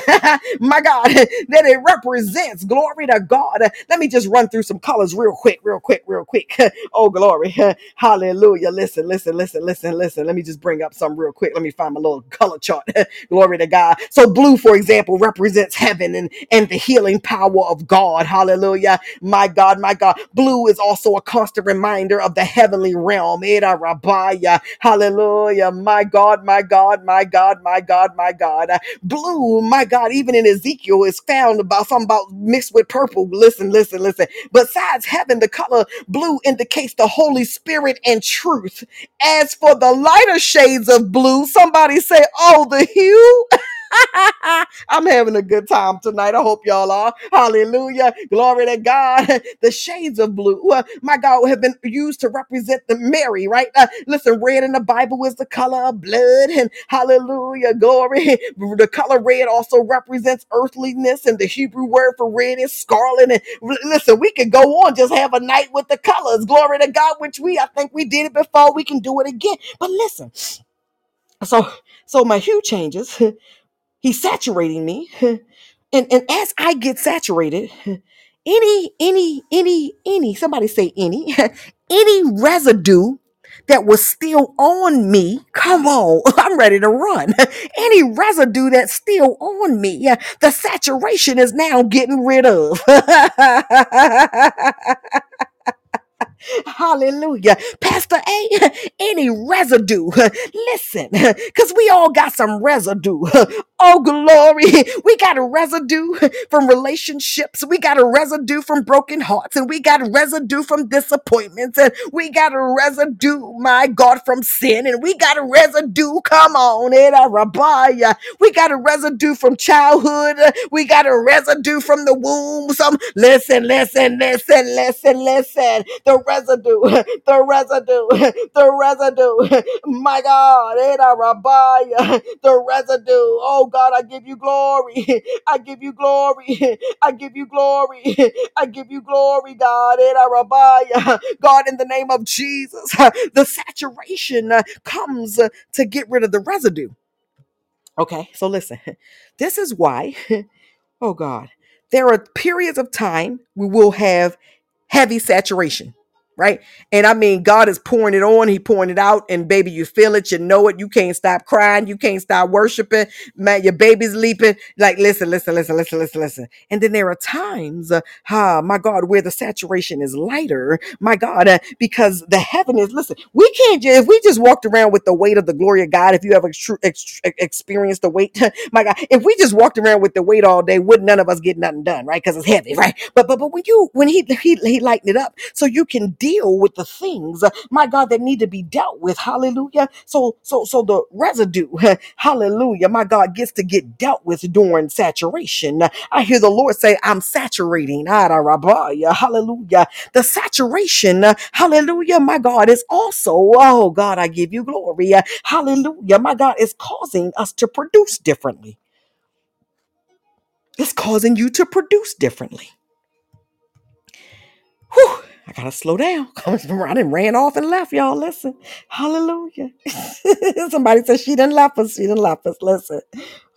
my God, that it represents. Glory to God. Let me just run through some colors real quick, real quick, real quick. oh, glory. Hallelujah. Listen, listen, listen, listen, listen. Let me just bring up some real quick. Let me find my little color chart. glory to God. So blue, for example, represents heaven and, and the healing power of God. Hallelujah. My God, my God. Blue is also a constant reminder of the heavenly realm. Hallelujah. My God, my God, my God, my God, my God. Blue, my God, even in Ezekiel is found about something about mixed with purple. Listen, listen, listen. Besides heaven, the color blue indicates the Holy Spirit and truth. As for the lighter shades of blue, somebody say, oh, the hue. I'm having a good time tonight. I hope y'all are. Hallelujah. Glory to God. The shades of blue, uh, my God, have been used to represent the Mary, right? Uh, listen, red in the Bible is the color of blood, and hallelujah, glory. The color red also represents earthliness, and the Hebrew word for red is scarlet. And listen, we could go on, just have a night with the colors. Glory to God, which we, I think we did it before. We can do it again. But listen, so so my hue changes. He's saturating me. And and as I get saturated, any, any, any, any, somebody say any, any residue that was still on me, come on, I'm ready to run. Any residue that's still on me, yeah, the saturation is now getting rid of. Hallelujah. Pastor A, any residue. Listen, because we all got some residue. Oh, glory. We got a residue from relationships. We got a residue from broken hearts. And we got residue from disappointments. And we got a residue, my God, from sin. And we got a residue, come on, in. We got a residue from childhood. We got a residue from the womb. Some listen, listen, listen, listen, listen. The residue, the residue, the residue. My God, in the residue. Oh God, I give you glory. I give you glory. I give you glory. I give you glory, God. In Arabaya. God, in the name of Jesus, the saturation uh, comes uh, to get rid of the residue. Okay, so listen. This is why, oh God, there are periods of time we will have heavy saturation, right? And I mean, God is pouring it on, He pouring it out, and baby, you feel it, you know it, you can't stop crying, you can't stop worshiping, man, your baby's leaping. Like, listen, listen, listen, listen, listen, listen. And then there are times, uh, ah, my God, where the saturation is lighter, my God, uh, because the heaven is, listen, we can't, ju- if we just walked around with the weight of the glory of God, if you ever ex- ex- experienced the weight, my God, if we just walked around with the weight all day, would none of us get nothing done, right? Because it's heavy, right? But but but when you when he he he lightened it up, so you can deal with the things, my God, that need to be dealt with. Hallelujah. So so so the residue, hallelujah, my God, gets to get dealt with during saturation. I hear the Lord say, "I'm saturating." Ah, da, ra, ba, ya. Hallelujah. The saturation, hallelujah, my God, is also, oh God, I give you glory. Hallelujah, my God, is causing us to produce differently. It's causing you to produce differently. Whew, I gotta slow down. Come from, I didn't ran off and left, y'all. Listen. Hallelujah. Somebody said she didn't left us. She didn't left us. Listen.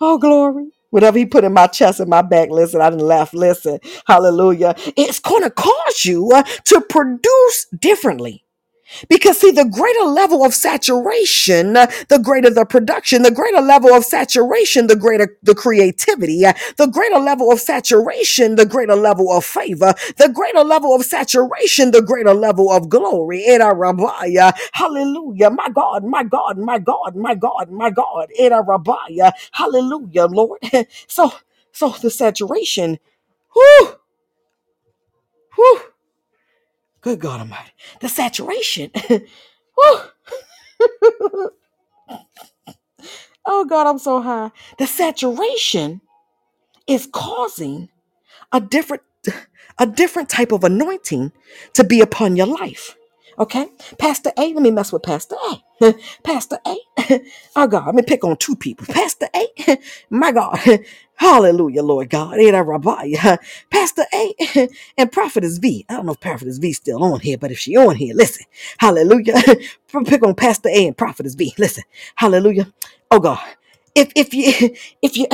Oh, glory. Whatever he put in my chest and my back, listen, I didn't laugh. Listen, hallelujah. It's to cause you uh, to produce differently. Because see, the greater level of saturation, uh, the greater the production, the greater level of saturation, the greater the creativity, uh, the greater level of saturation, the greater level of favor, the greater level of saturation, the greater level of glory. Eda rabaya. Hallelujah. My God, my God, my God, my God, my God. Rabaya. Hallelujah, Lord. So, so the saturation, whew, whew, good God Almighty, the saturation, Oh God, I'm so high. The saturation is causing a different a different type of anointing to be upon your life. Okay? Pastor A, let me mess with Pastor A. Pastor A. Oh God, let me pick on two people. Pastor A, my God. Hallelujah, Lord God. Ada Rabbi. Pastor A and Prophetess V. I don't know if Prophetess V still on here, but if she on here, listen. Hallelujah. Pick on Pastor A and Prophetess V. Listen. Hallelujah. Oh God. If if you if you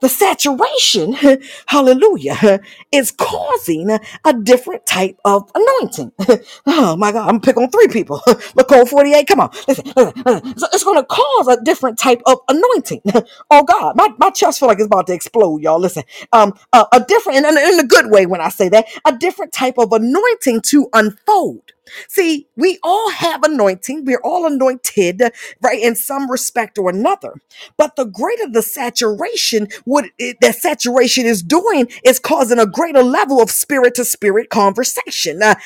the saturation, hallelujah, is causing a different type of anointing. Oh my God, I'm pick on three people. Nicole 48, come on, listen, listen. So it's going to cause a different type of anointing. Oh God, my, my chest feel like it's about to explode, y'all. Listen, um, uh, a different, and in a good way when I say that, a different type of anointing to unfold. See, we all have anointing. We're all anointed, right, in some respect or another. But the greater the saturation, what it, that saturation is doing is causing a greater level of spirit to spirit conversation. Uh.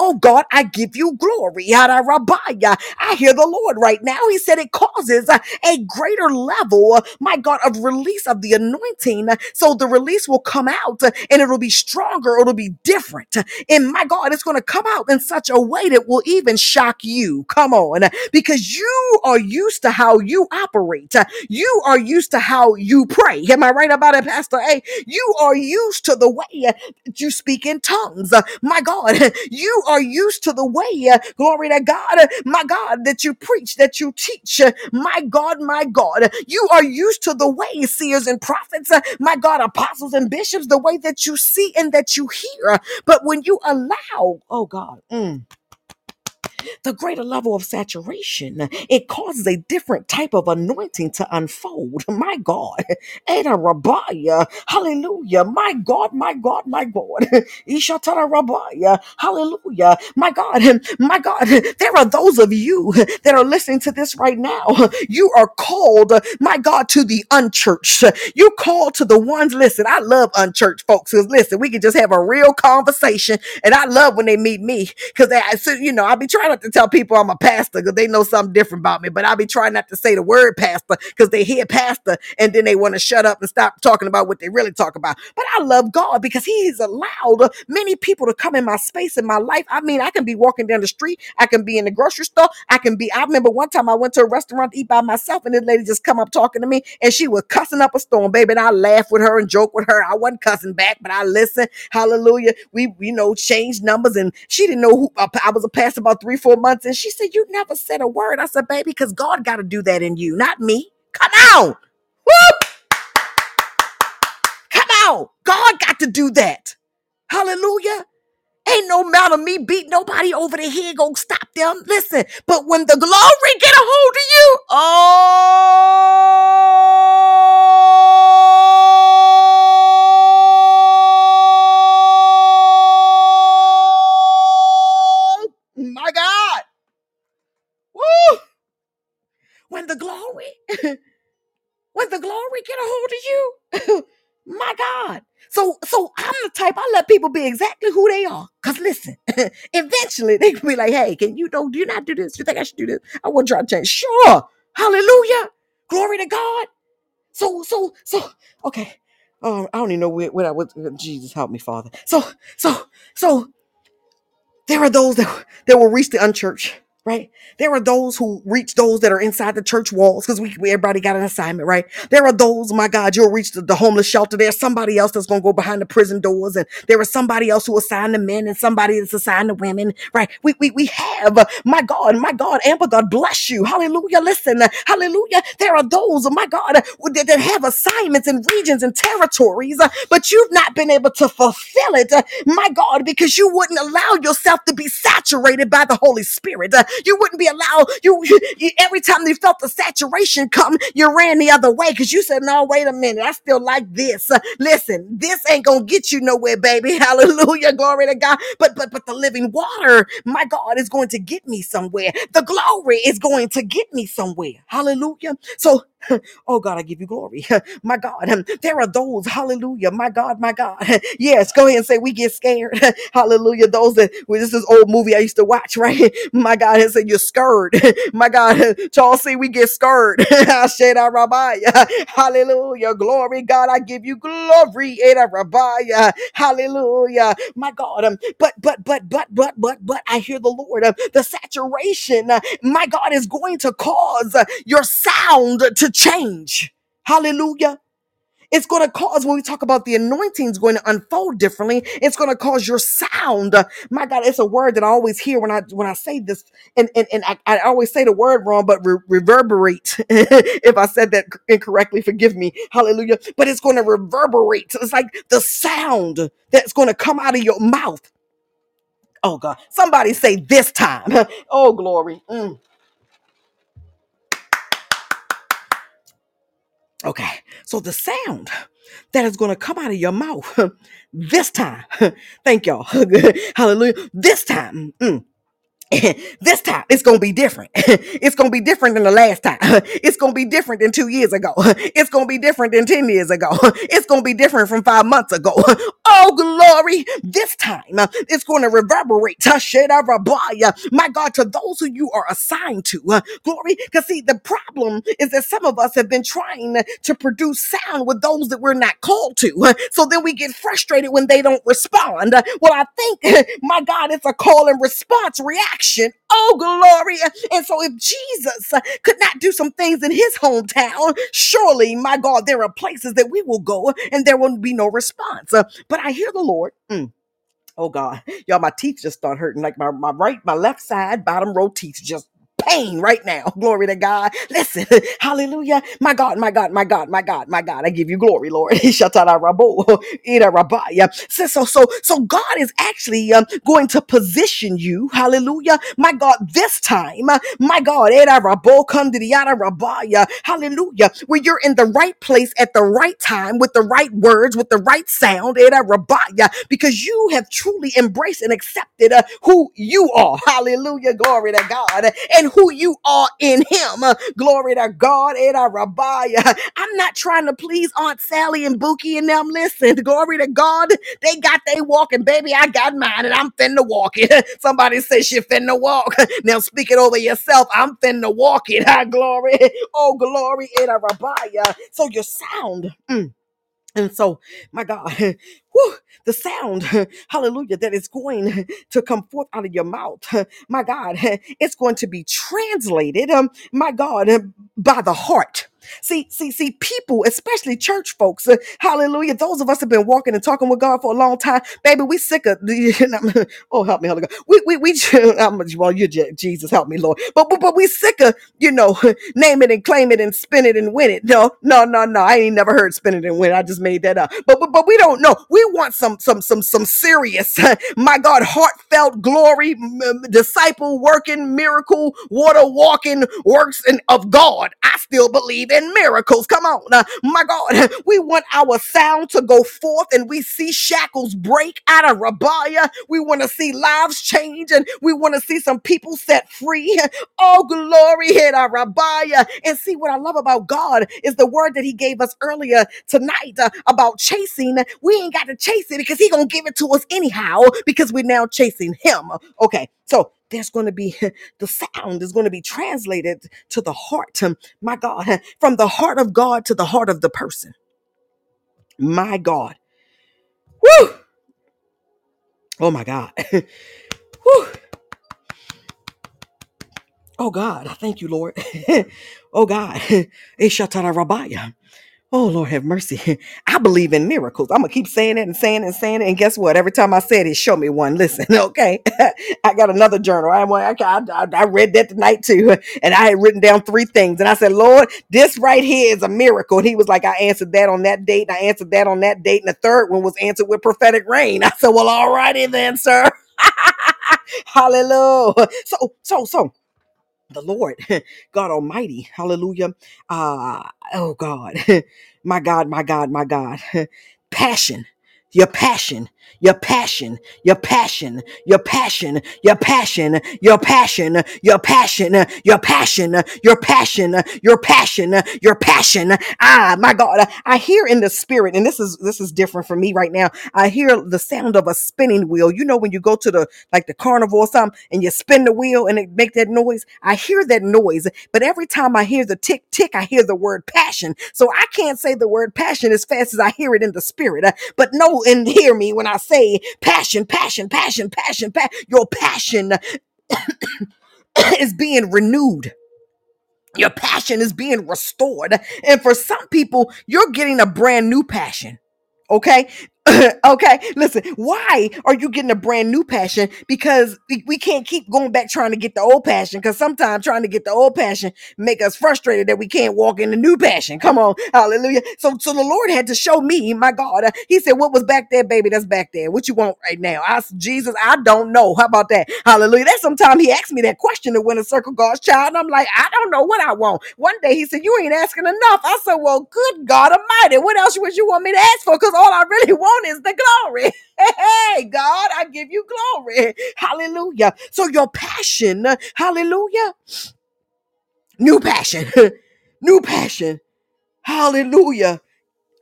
Oh God, I give you glory. I hear the Lord right now. He said it causes a greater level, uh, my God, of release of the anointing. So the release will come out uh, and it'll be stronger, it'll be different. And my God, it's going to come out in such a way that will even shock you. Come on, because you are used to how you operate. You are used to how you pray. Am I right about it, Pastor A? You are used to the way you speak in tongues. My God, you are used to the way, glory to God, my God, that you preach, that you teach. My God, my God, you are used to the way seers and prophets, my God, apostles and bishops, the way that you see and that you hear. But when you allow, oh God, mm, the greater level of saturation, it causes a different type of anointing to unfold. My God. Ada. Hallelujah. My God, my God, my God. Ishatara. Hallelujah. My God, my God. There are those of you that are listening to this right now. You are called, my God, to the unchurched. You called to the ones, listen, I love unchurched folks because listen, we can just have a real conversation. And I love when they meet me because so, you know, I'll be trying to tell people I'm a pastor because they know something different about me, but I'll be trying not to say the word pastor because they hear pastor and then they want to shut up and stop talking about what they really talk about. But I love God because He has allowed many people to come in my space in my life. I mean, I can be walking down the street, I can be in the grocery store, I can be. I remember one time I went to a restaurant to eat by myself, and this lady just come up talking to me, and she was cussing up a storm, baby. And I laughed with her and joked with her. I wasn't cussing back, but I listened. Hallelujah. We, you know, changed numbers, and she didn't know who I was a pastor about three, four months, and she said, "You never said a word." I said, "Baby, because God got to do that in you, not me. Come on, Woo! come on. God got to do that. Hallelujah." Ain't no amount of me beat nobody over the head gonna stop them. Listen, but when the glory get a hold of you, oh When the glory, when the glory get a hold of you, my God. So, so I'm the type I let people be exactly who they are. Cause listen, eventually they can be like, "Hey, can you don't do you not do this? You think I should do this? I want to try to change." Sure, Hallelujah, glory to God. So, so, so, okay. Oh, I don't even know where, where I was. Uh, Jesus, help me, Father. So, so, so there are those that, that will reach the unchurched, right? There are those who reach those that are inside the church walls because we, we everybody got an assignment, right? There are those, my God, you'll reach the, the homeless shelter. There's somebody else that's to go behind the prison doors, and there is somebody else who assigned the men and somebody that's assigned the women, right? We we, we have, my God, my God, Amber, God bless you. Hallelujah. Listen, hallelujah. There are those, my God, uh, that, that have assignments in regions and territories, but you've not been able to fulfill it, my God, because you wouldn't allow yourself to be saturated by the Holy Spirit. You wouldn't be allowed, you, you you- every time you felt the saturation come, you ran the other way because you said, No, wait a minute, I still like this. Uh, listen, this ain't gonna get you nowhere, baby. Hallelujah, glory to God. But but but the living water, my God, is going to get me somewhere. The glory is going to get me somewhere. Hallelujah. So Oh God, I give you glory. My God, um, there are those, hallelujah, my God, my God. Yes, go ahead and say we get scared. Hallelujah. Those that well, this is old movie I used to watch, right? My God, and said you're scared. My God, Charles see we get scared. Sheda Rabbiah. Hallelujah. Glory, God, I give you glory. Hallelujah. My God. Um, but but but but but but but I hear the Lord. Uh, the saturation, uh, my God, is going to cause uh, your sound to change. Hallelujah. It's going to cause, when we talk about the anointing is going to unfold differently, it's going to cause your sound. My God, it's a word that I always hear when I when I say this, and, and, and I, I always say the word wrong, but re- reverberate. if I said that incorrectly, forgive me. Hallelujah. But it's going to reverberate. It's like the sound that's going to come out of your mouth. Oh God. Somebody say this time. oh glory. Mm. Okay. So the sound that is going to come out of your mouth this time. Thank y'all. Hallelujah. This time. mm, this time it's gonna be different. it's gonna be different than the last time. It's gonna be different than two years ago. It's gonna be different than 10 years ago. It's gonna be different from five months ago. Oh glory! This time uh, it's gonna reverberate. My God, to those who you are assigned to. uh, Glory. Because see, the problem is that some of us have been trying to produce sound with those that we're not called to. Uh, So then we get frustrated when they don't respond. Well, I think, my God, it's a call and response reaction. Oh, glory. And so if Jesus uh, could not do some things in his hometown, surely, my God, there are places that we will go and there will be no response. Uh, But I hear the Lord. Mm. Oh God, y'all, my teeth just start hurting. Like my, my right, my left side, bottom row teeth just pain right now. Glory to God. Listen, hallelujah. My God, my God, my God, my God, my God. I give you glory, Lord. Rabaya. So, so, so, God is actually um, going to position you, hallelujah. My God, this time, uh, my God, rabaya. hallelujah, where you're in the right place at the right time with the right words, with the right sound, rabaya, because you have truly embraced and accepted uh, who you are. Hallelujah. Glory to God. And who you are in Him. Uh, Glory to God. Eda Rabbiah. I'm not trying to please Aunt Sally and Buki and them. Listen, glory to God. They got they walking, baby. I got mine and I'm finna walk it. Somebody say she finna walk. Now speak it over yourself. I'm finna walk it. Ah, glory. Oh, glory. Eda Rabbiah. So your sound. mm, and so, my God, the sound, hallelujah, that is going to come forth out of your mouth, my God, it's going to be translated, um, my God, by the heart. See, see, see, people, especially church folks, uh, hallelujah. Those of us have been walking and talking with God for a long time, baby. We sick of oh, help me, Holy God. We, we, we. I'm, well, you, Jesus, help me, Lord. But, but, but we sick of, you know, name it and claim it and spin it and win it. No, no, no, no. I ain't never heard spin it and win. I just made that up. But, but, but we don't know. We want some, some, some, some serious, my God, heartfelt glory, m- disciple working, miracle, water walking works of God. I still believe in miracles. Come on, uh, my God. We want our sound to go forth and we see shackles break out of Rabiah. We want to see lives change and we want to see some people set free. Oh, glory hit our Rabiah. And see what I love about God is the word that He gave us earlier tonight uh, about chasing. We ain't got to chase it because He gonna give it to us anyhow because we're now chasing Him. Okay, so there's going to be the sound is going to be translated to the heart. um, My God, from the heart of God to the heart of the person. My God. Woo! Oh my God. Woo! Oh God, I thank you, Lord. oh God. Oh Lord have mercy. I believe in miracles. I'm gonna keep saying it and saying it and saying it. And guess what? Every time I said it, show me one. Listen, okay. I got another journal. I, I, I, I read that tonight too. And I had written down three things. And I said, Lord, this right here is a miracle. And he was like, I answered that on that date, and I answered that on that date. And the third one was answered with prophetic rain. I said, Well, all righty then, sir. Hallelujah. So, so, so the Lord, God Almighty, hallelujah. Uh, oh God, my God, my God, my God. Passion, your passion, your passion, your passion, your passion, your passion, your passion, your passion, your passion, your passion, your passion, your passion. Ah, my God, I hear in the spirit, and this is this is different for me right now. I hear the sound of a spinning wheel. You know when you go to the like the carnival or something and you spin the wheel and it make that noise. I hear that noise, but every time I hear the tick tick, I hear the word passion. So I can't say the word passion as fast as I hear it in the spirit. Uh, But know and hear me when I say passion, passion, passion, passion, passion. Your passion is being renewed. Your passion is being restored. And for some people, you're getting a brand new passion. Okay. okay. Listen, why are you getting a brand new passion? Because we, can't keep going back trying to get the old passion. Because sometimes trying to get the old passion make us frustrated that we can't walk in the new passion. Come on. Hallelujah. So, so the Lord had to show me, my God. uh, he said, What was back there, baby? That's back there. What you want right now? I Jesus, I don't know. How about that? Hallelujah. That's sometimes he asked me that question to win a circle God's child. And I'm like, I don't know what I want. One day he said, You ain't asking enough. I said, Well, good God Almighty, what else would you want me to ask for? Because all I really want is the glory. Hey, God, I give you glory. Hallelujah. So your passion, hallelujah, new passion, new passion. Hallelujah.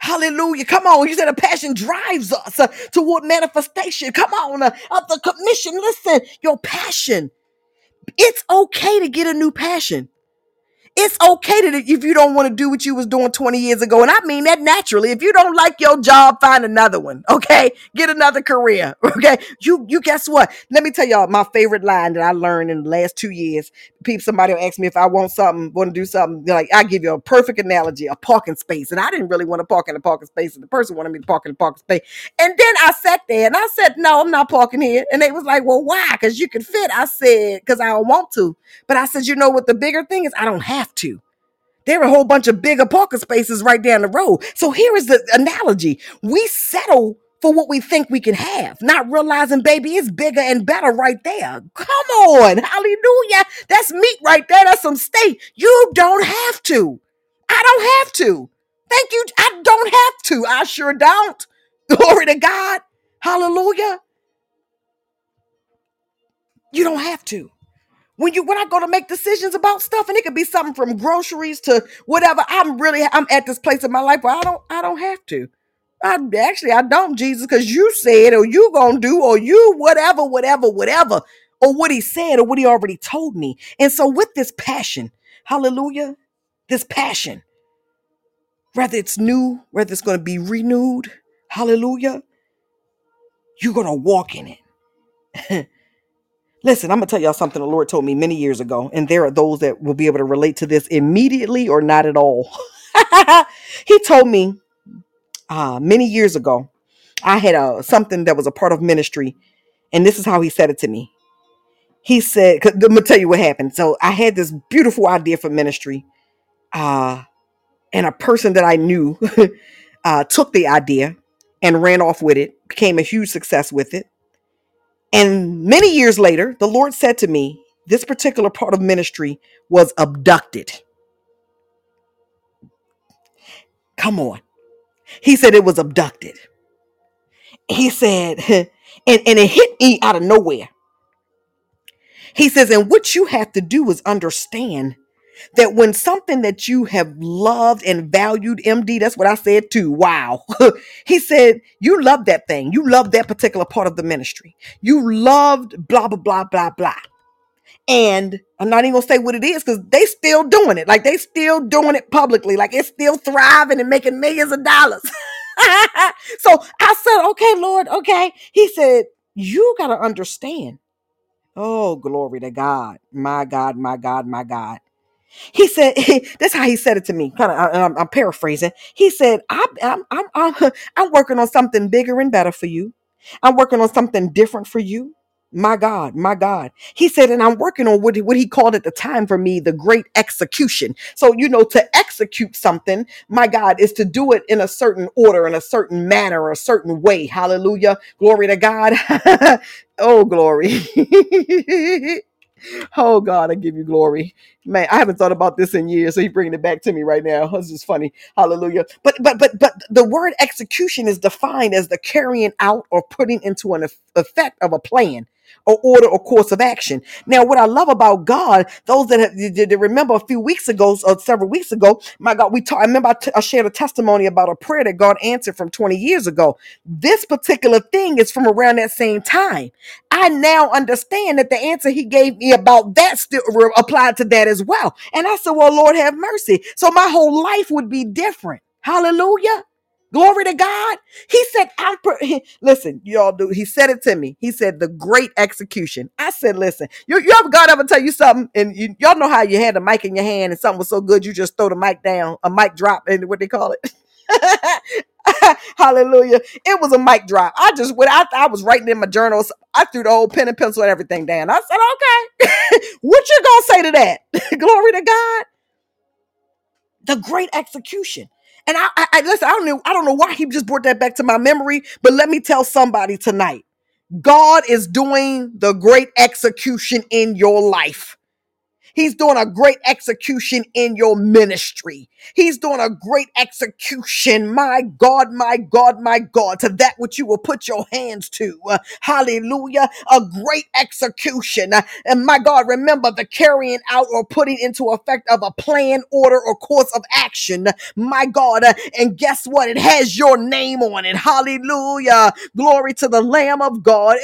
Hallelujah. Come on. You said a passion drives us uh, toward manifestation. Come on. Uh, of the commission. Listen, your passion. It's okay to get a new passion. It's okay to if you don't want to do what you was doing 20 years ago. And I mean that naturally. If you don't like your job, find another one. Okay. Get another career. Okay. You you guess what? Let me tell y'all my favorite line that I learned in the last two years. People somebody will ask me if I want something, want to do something. They're like, I give you a perfect analogy, a parking space. And I didn't really want to park in a parking space, and the person wanted me to park in a parking space. And then I sat there and I said, No, I'm not parking here. And they was like, Well, why? Because you can fit. I said, Because I don't want to. But I said, you know what the bigger thing is? I don't have to. There are a whole bunch of bigger parking spaces right down the road. So here is the analogy. We settle for what we think we can have, not realizing, baby, it's bigger and better right there. Come on. Hallelujah. That's meat right there. That's some steak. You don't have to. I don't have to. Thank you. I don't have to. I sure don't. Glory to God. Hallelujah. You don't have to when you when I go to make decisions about stuff, and it could be something from groceries to whatever. I'm really I'm at this place in my life where I don't I don't have to. I actually I don't, Jesus, because you said or you gonna do or you whatever, whatever, whatever, or what he said or what he already told me. And so with this passion, hallelujah, this passion, whether it's new, whether it's gonna be renewed, hallelujah, you're gonna walk in it. Listen, I'm gonna tell y'all something the Lord told me many years ago, and there are those that will be able to relate to this immediately or not at all. he told me uh, many years ago, I had uh, something that was a part of ministry, and this is how he said it to me. He said, "I'm gonna tell you what happened." So I had this beautiful idea for ministry, uh, and a person that I knew uh, took the idea and ran off with it, became a huge success with it and many years later, the Lord said to me, this particular part of ministry was abducted. Come on. He said it was abducted. He said, and, and it hit me out of nowhere. He says, and what you have to do is understand that when something that you have loved and valued, MD, that's what I said too. Wow. he said, You love that thing. You love that particular part of the ministry. You loved blah, blah, blah, blah, blah. And I'm not even gonna say what it is because they still doing it. Like they still doing it publicly. Like it's still thriving and making millions of dollars. so I said, okay, Lord, okay. He said, you gotta understand. Oh, glory to God. My God, my God, my God. He said, "That's how he said it to me." Kind of, I'm, I'm paraphrasing. He said, I'm, I'm, I'm, I'm, I'm working on something bigger and better for you. I'm working on something different for you. My God, my God. He said, and I'm working on what, what he called at the time for me the great execution. So, you know, to execute something, my God, is to do it in a certain order, in a certain manner, a certain way. Hallelujah. Glory to God. oh, glory. Oh God, I give you glory, man. I haven't thought about this in years, so He's bringing it back to me right now. This is funny. Hallelujah. But but but but the word execution is defined as the carrying out or putting into an effect of a plan or order or course of action. Now, what I love about God, those that have, did remember a few weeks ago or several weeks ago, my God, we talked. I remember I, t- I shared a testimony about a prayer that God answered from 20 years ago. This particular thing is from around that same time. I now understand that the answer He gave me about that still applied to that as well. And I said, Well, Lord, have mercy. So my whole life would be different. Hallelujah. Glory to God. He said, I'm pre- listen, y'all do. He said it to me. He said, the great execution. I said, listen, you, you ever God ever tell you something? And you, y'all know how you had a mic in your hand and something was so good, you just throw the mic down, a mic drop, and what they call it. Hallelujah. It was a mic drop. I just went out, I was writing in my journals. I threw the old pen and pencil and everything down. I said, okay, what you gonna say to that? Glory to God the great execution. And I, I, I listen. I don't know. I don't know why he just brought that back to my memory. But let me tell somebody tonight: God is doing the great execution in your life. He's doing a great execution in your ministry. He's doing a great execution, my God, my God, my God, to that which you will put your hands to. Uh, hallelujah. A great execution. Uh, and my God, remember the carrying out or putting into effect of a plan, order, or course of action. My God. Uh, and guess what? It has your name on it. Hallelujah. Glory to the Lamb of God.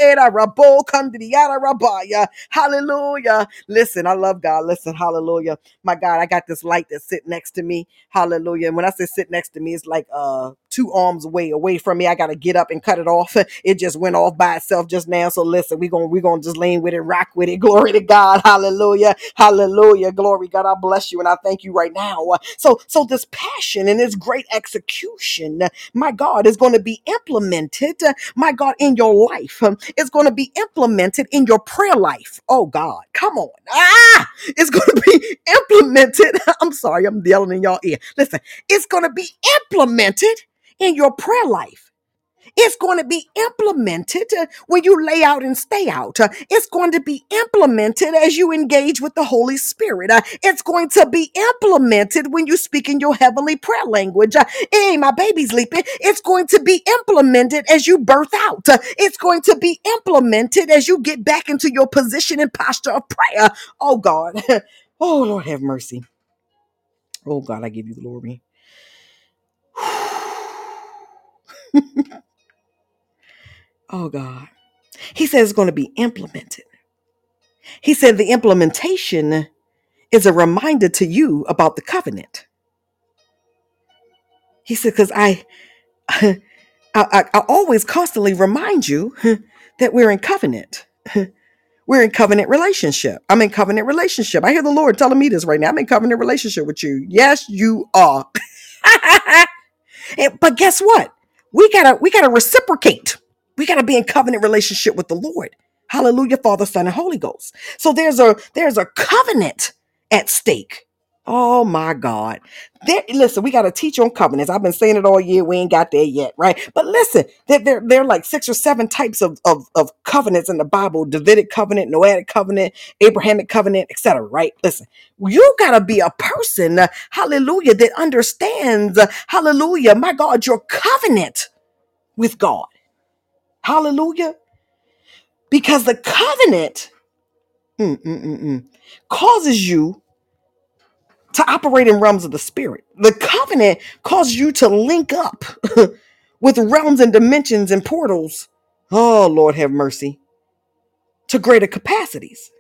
Hallelujah. Listen, I love God. Listen, hallelujah. My God, I got this light that's sitting next to me. Hallelujah. And when I say sit next to me, it's like uh two arms away away from me. I gotta get up and cut it off. It just went off by itself just now. So listen, we're gonna we're gonna just lean with it, rock with it. Glory to God. Hallelujah. Hallelujah. Glory God. I bless you and I thank you right now. So so this passion and this great execution, my God, is to be implemented, my God, in your life. It's to be implemented in your prayer life. Oh God, come on. Ah, it's to be implemented. I'm sorry, I'm yelling in y'all ear. Listen, it's to be implemented in your prayer life. It's going to be implemented uh, when you lay out and stay out. Uh, It's going to be implemented as you engage with the Holy Spirit. Uh, It's going to be implemented when you speak in your heavenly prayer language. Hey, my baby's leaping. It's going to be implemented as you birth out. It's going to be implemented as you get back into your position and posture of prayer. Oh, God. Oh, Lord, have mercy. Oh, God, I give you glory. Oh, God. He says it's going to be implemented. He said the implementation is a reminder to you about the covenant. He said, because I, I, I, always constantly remind you that we're in covenant. We're in covenant relationship. I'm in covenant relationship. I hear the Lord telling me this right now. I'm in covenant relationship with you. Yes, you are. But guess what? We gotta we gotta reciprocate. We gotta be in covenant relationship with the Lord. Hallelujah, Father, Son, and Holy Ghost. So there's a there's a covenant at stake. Oh my God. There, listen, we got to teach on covenants. I've been saying it all year. We ain't got there yet, right? But listen, there, there, there are like six or seven types of, of, of covenants in the Bible Davidic covenant, Noahic covenant, Abrahamic covenant, etc. right? Listen, you got to be a person, uh, hallelujah, that understands, uh, hallelujah, my God, your covenant with God. Hallelujah. Because the covenant mm, mm, mm, causes you operate in realms of the spirit. The covenant causes you to link up with realms and dimensions and portals. Oh, Lord, have mercy to greater capacities.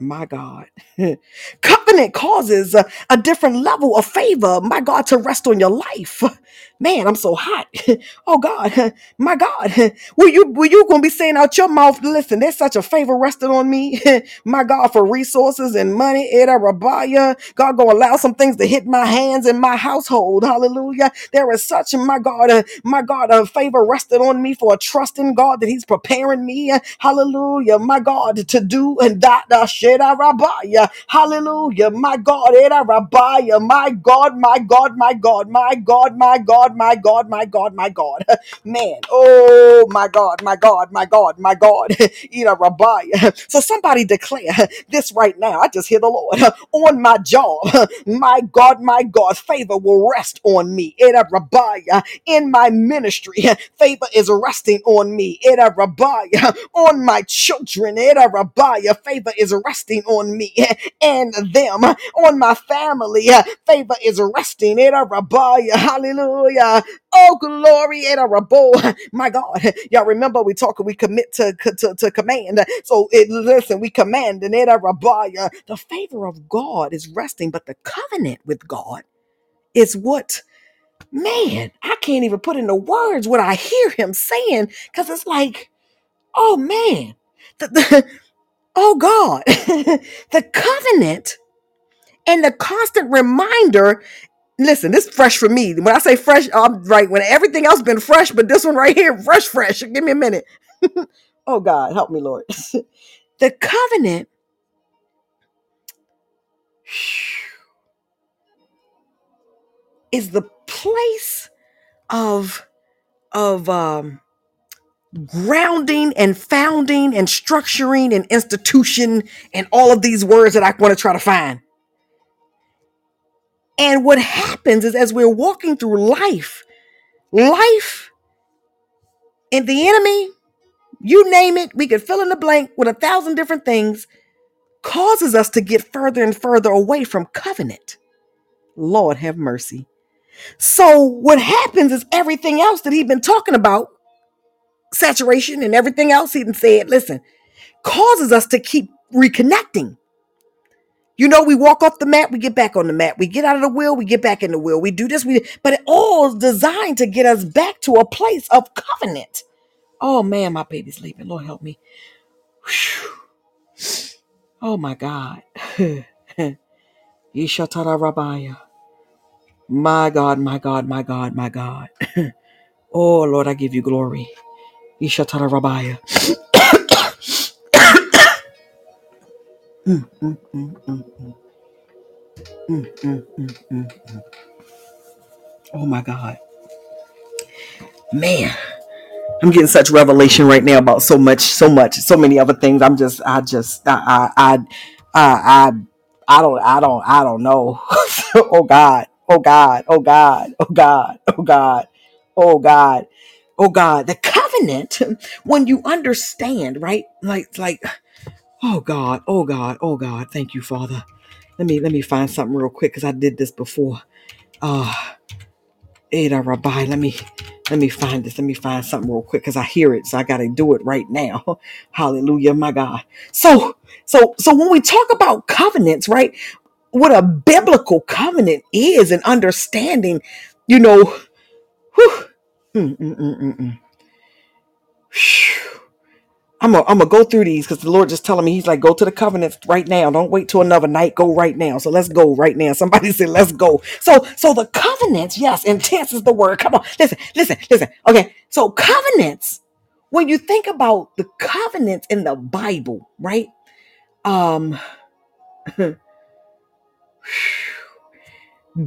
My God. Covenant causes a, a different level of favor, my God, to rest on your life. Man, I'm so hot. Oh God, my God. Will you will you gonna be saying out your mouth, listen, there's such a favor resting on me, my God, for resources and money. Eda Rabaya. God gonna allow some things to hit my hands in my household. Hallelujah. There is such, my God, uh, my God, a favor rested on me for a trust in God that He's preparing me. Hallelujah. My God, to do and that Hallelujah. My God, rabaya. My God, my God, my God, my God, my God, my God, my God, my God. Man, oh my God, my God, my God, my God. Rabaya. So somebody declare this right now. I just hear the Lord on my job. My God, my God, favor will rest on me. Rabaya in my ministry. Favor is resting on me. Rabaya on my children. Rabaya. Favor is resting on me and them. On my family. Uh, favor is resting. Eda rabaya. Hallelujah. Oh, glory. Eda rabo. My God. Y'all remember we talk, we commit to, to, to command. So it, listen, we command and Eda rabaya. The favor of God is resting, but the covenant with God is what man, I can't even put into words what I hear him saying because it's like, oh man, the, the- oh God, the covenant and the constant reminder. Listen, this is fresh for me. When I say fresh, I'm right. When everything else been fresh, but this one right here, fresh, fresh. Give me a minute. oh God, help me, Lord. the covenant is the place of of um grounding and founding and structuring and institution and all of these words that I want to try to find. And what happens is as we're walking through life, life and the enemy, you name it, we could fill in the blank with a thousand different things, causes us to get further and further away from covenant. Lord have mercy. So what happens is everything else that he's been talking about, saturation and everything else he said, listen, causes us to keep reconnecting You know, we walk off the mat, we get back on the mat. We get out of the wheel, we get back in the wheel. We do this, we but it all is designed to get us back to a place of covenant. Oh man, my baby's sleeping. Lord help me. Whew. Oh my God. Rabaya. My God, my God, my God, my God. oh Lord, I give you glory. Ishatara Rabaya. Oh my God. Man. I'm getting such revelation right now about so much, so much, so many other things. I'm just, I just, I, I, I, I, I don't, I don't, I don't know. oh God, oh God, oh God, oh God, oh God, oh God, oh God. The covenant, when you understand, right? Like, like, oh God, oh God, oh God. Thank you, Father. Let me, let me find something real quick because I did this before. Ah. Ada Rabbi, let me let me find this. Let me find something real quick because I hear it, so I gotta do it right now. Hallelujah, my God. So, so, so when we talk about covenants, right? What a biblical covenant is, and understanding, you know, whew, mm, mm, mm, mm, mm. I'm gonna I'm gonna go through these because the Lord just telling me He's like, go to the covenants right now. Don't wait till another night. Go right now. So let's go right now. Somebody said, let's go. So so the covenants, yes, intense is the word. Come on, listen, listen, listen. Okay, so covenants. When you think about the covenants in the Bible, right? Um,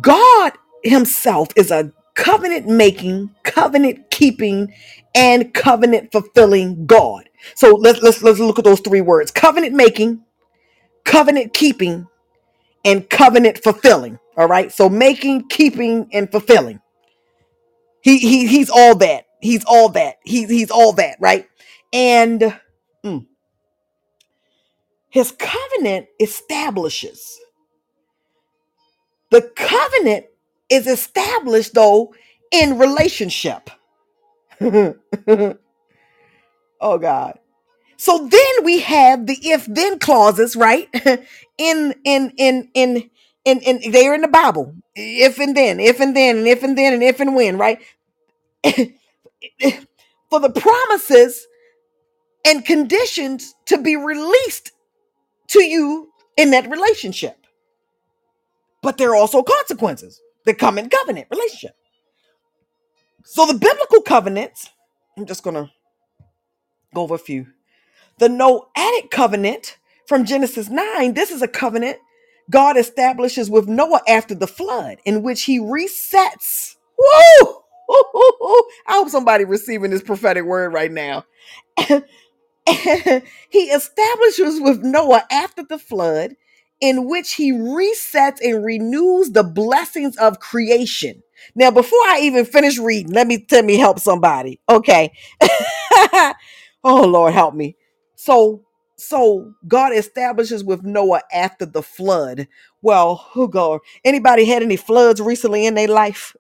God Himself is a covenant making, covenant keeping, and covenant fulfilling God. So let's let's let's look at those three words: covenant making, covenant keeping, and covenant fulfilling. All right. So making, keeping, and fulfilling. He he he's all that. He's all that. He's he's all that, right? And mm, his covenant establishes. The covenant is established though in relationship. oh God. So then we have the if then clauses, right? in in in in in in they're in the Bible. If and then, if and then, and if and then, and if and when, right? For the promises and conditions to be released to you in that relationship. But there are also consequences that come in covenant relationship. So the biblical covenants, I'm just gonna go over a few. The Noahic covenant from Genesis 9, this is a covenant God establishes with Noah after the flood, in which he resets. Woo! I hope somebody receiving this prophetic word right now. he establishes with Noah after the flood, in which he resets and renews the blessings of creation. Now, before I even finish reading, let me let me help somebody. Okay. oh Lord, help me. So so God establishes with Noah after the flood. Well, oh, who go? Anybody had any floods recently in their life?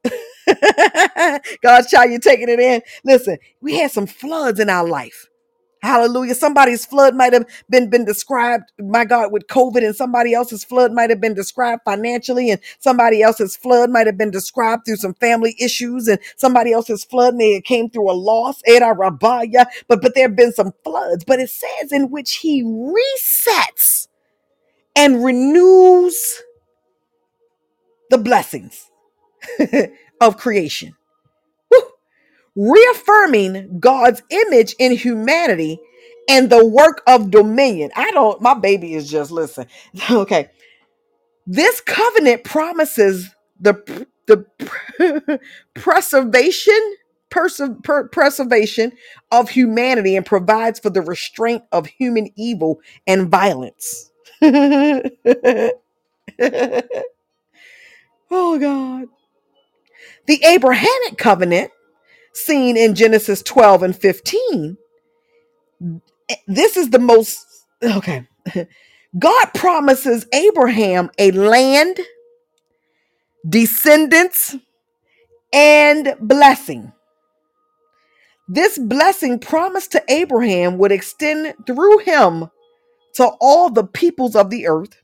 God's child, you taking it in. Listen, we had some floods in our life. Hallelujah. Somebody's flood might have been, been described, my God, with COVID, and somebody else's flood might have been described financially, and somebody else's flood might have been described through some family issues, and somebody else's flood may have came through a loss, Era Rabaya, but but there have been some floods. But it says in which he resets and renews the blessings of creation reaffirming God's image in humanity and the work of dominion. I don't, my baby is just, listen. Okay. This covenant promises the, the preservation, perse- per- preservation of humanity and provides for the restraint of human evil and violence. oh God. The Abrahamic covenant seen in Genesis 12 and 15, eh, this is the most okay. God promises Abraham a land, descendants, and blessing. This blessing promised to Abraham would extend through him to all the peoples of the earth,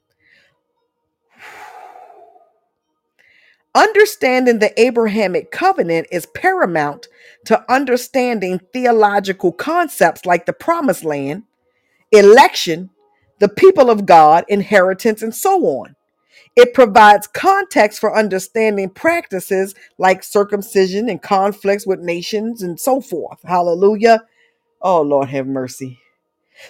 Understanding the Abrahamic covenant is paramount to understanding theological concepts like the promised land, election, the people of God, inheritance, and so on. It provides context for understanding practices like circumcision and conflicts with nations and so forth. Hallelujah. Oh, Lord, have mercy.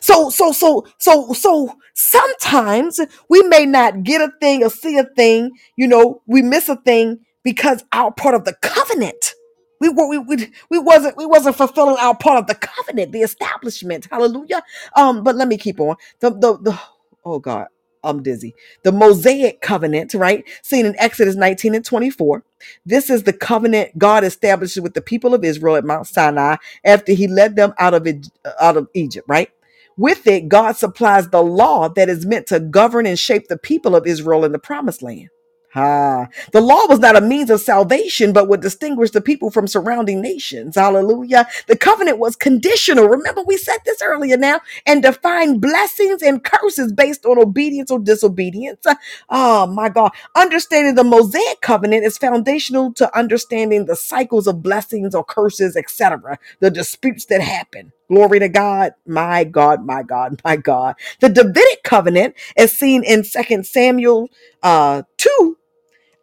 So, so, so, so, so sometimes we may not get a thing or see a thing, you know, we miss a thing because our part of the covenant. We, were- we, we, we wasn't we wasn't fulfilling our part of the covenant, the establishment. Hallelujah. Um, but let me keep on. The the, the oh God, I'm dizzy. The Mosaic covenant, right? Seen in Exodus 19 and 24. This is the covenant God established with the people of Israel at Mount Sinai after he led them out of it, out of Egypt, right? With it, God supplies the law that is meant to govern and shape the people of Israel in the promised land. Ah, the law was not a means of salvation, but would distinguish the people from surrounding nations. Hallelujah. The covenant was conditional. Remember, we said this earlier now, and defined blessings and curses based on obedience or disobedience. Oh, my God. Understanding the Mosaic covenant is foundational to understanding the cycles of blessings or curses, etc., the disputes that happen. Glory to God. My God, my God, my God. The Davidic covenant, is seen in Second Samuel uh, 2,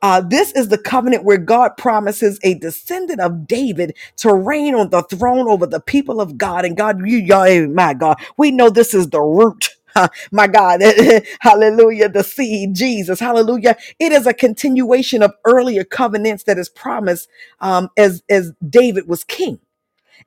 uh, this is the covenant where God promises a descendant of David to reign on the throne over the people of God. And God, you, y'all, my God, we know this is the root. My God, hallelujah, the seed, Jesus, hallelujah. It is a continuation of earlier covenants that is promised um, as, as David was king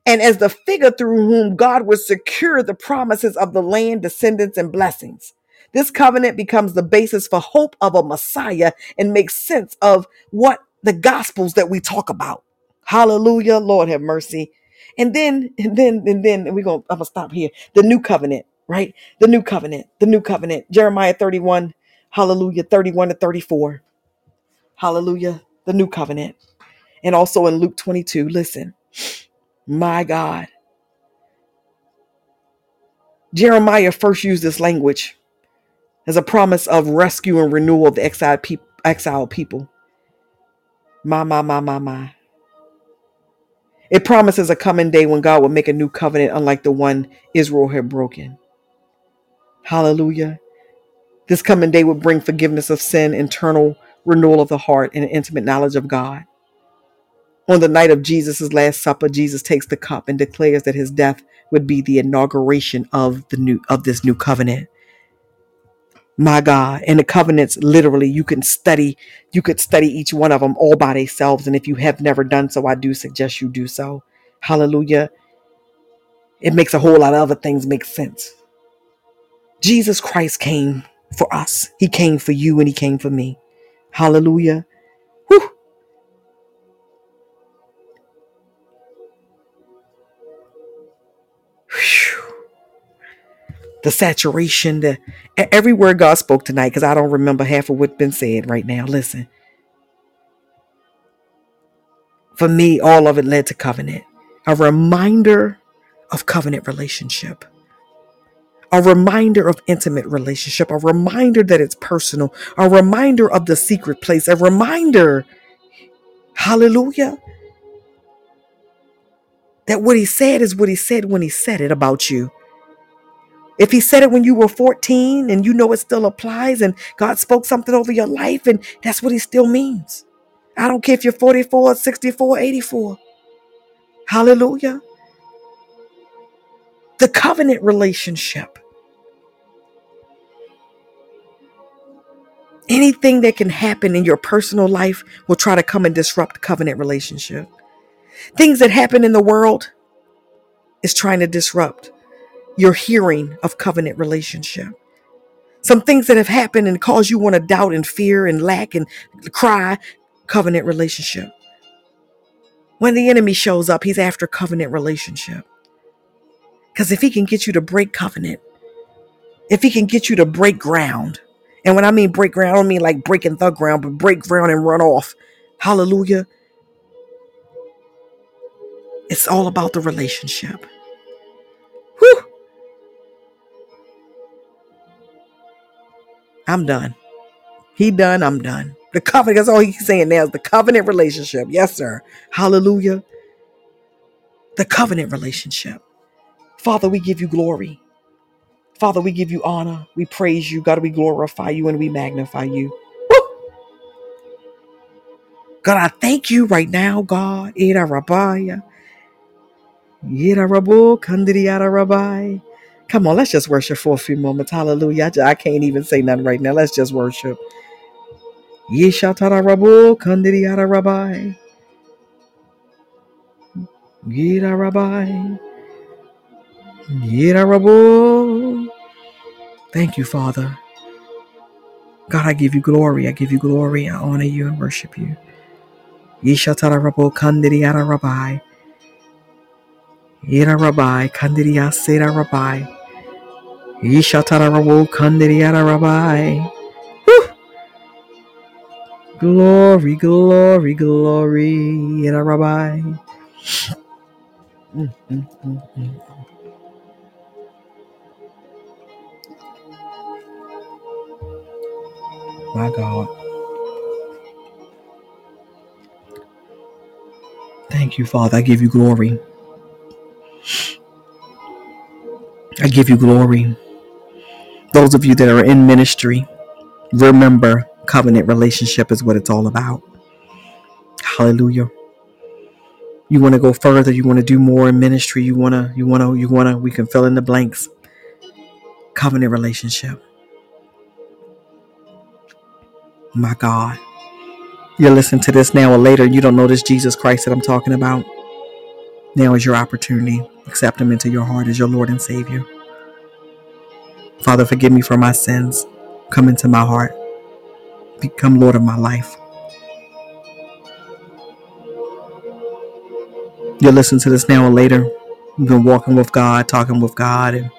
and as the figure through whom God would secure the promises of the land, descendants, and blessings. This covenant becomes the basis for hope of a Messiah and makes sense of what the gospels that we talk about. Hallelujah. Lord have mercy. And then, and then, and then we're gonna I'm gonna stop here. The new covenant, right? The new covenant, the new covenant. Jeremiah 31, hallelujah, 31 to 34. Hallelujah. The new covenant. And also in Luke 22, listen, my God. Jeremiah first used this language as a promise of rescue and renewal of the exiled, peop- exiled people. My, my, my, my, my. It promises a coming day when God will make a new covenant unlike the one Israel had broken. Hallelujah. This coming day would bring forgiveness of sin, internal renewal of the heart, and an intimate knowledge of God. On the night of Jesus' last supper, Jesus takes the cup and declares that his death would be the inauguration of the new of this new covenant. My God. And the covenants, literally, you can study, you could study each one of them all by themselves. And if you have never done so, I do suggest you do so. Hallelujah. It makes a whole lot of other things make sense. Jesus Christ came for us. He came for you and he came for me. Hallelujah. The saturation, the every word God spoke tonight, because I don't remember half of what's been said right now. Listen, for me, all of it led to covenant. A reminder of covenant relationship a reminder of intimate relationship, a reminder that it's personal, a reminder of the secret place, a reminder, hallelujah, that what he said is what he said when he said it about you. If he said it when you were 14 and you know it still applies and God spoke something over your life and that's what he still means. I don't care if you're 44, 64, 84. Hallelujah. The covenant relationship. Anything that can happen in your personal life will try to come and disrupt covenant relationship. Things that happen in the world is trying to disrupt your hearing of covenant relationship. Some things that have happened and cause you want to doubt and fear and lack and cry covenant relationship. When the enemy shows up, he's after covenant relationship. Because if he can get you to break covenant, if he can get you to break ground, and when I mean break ground, I don't mean like breaking the ground, but break ground and run off. Hallelujah. It's all about the relationship. Whew. I'm done. He done, I'm done. The covenant, that's all he's saying now is the covenant relationship. Yes, sir. Hallelujah. The covenant relationship. Father, we give you glory. Father, we give you honor. We praise you. God, we glorify you and we magnify you. Woo! God, I thank you right now, God. Ira Rabaya. Ira Rabu Rabbi. Come on, let's just worship for a few moments. Hallelujah. I I can't even say nothing right now. Let's just worship. Yeshatara Rabu Kandriyara Rabbi. Ira Rabbi. Ira Rabu. Thank you, Father. God, I give you glory. I give you glory. I honor you and worship you. Yeshatara Rabu Kandriyara Rabbi. Ira Rabbi, Kandiria Sera Rabbi, Rabbi. Glory, glory, glory, Ira Rabbi. My God. Thank you, Father. I give you glory. I give you glory. Those of you that are in ministry, remember covenant relationship is what it's all about. Hallelujah. You want to go further, you want to do more in ministry, you want to, you want to, you want to, we can fill in the blanks. Covenant relationship. My God. You're listening to this now or later, you don't know this Jesus Christ that I'm talking about. Now is your opportunity. Accept him into your heart as your Lord and Savior. Father, forgive me for my sins. Come into my heart. Become Lord of my life. You'll listen to this now or later. You've been walking with God, talking with God, and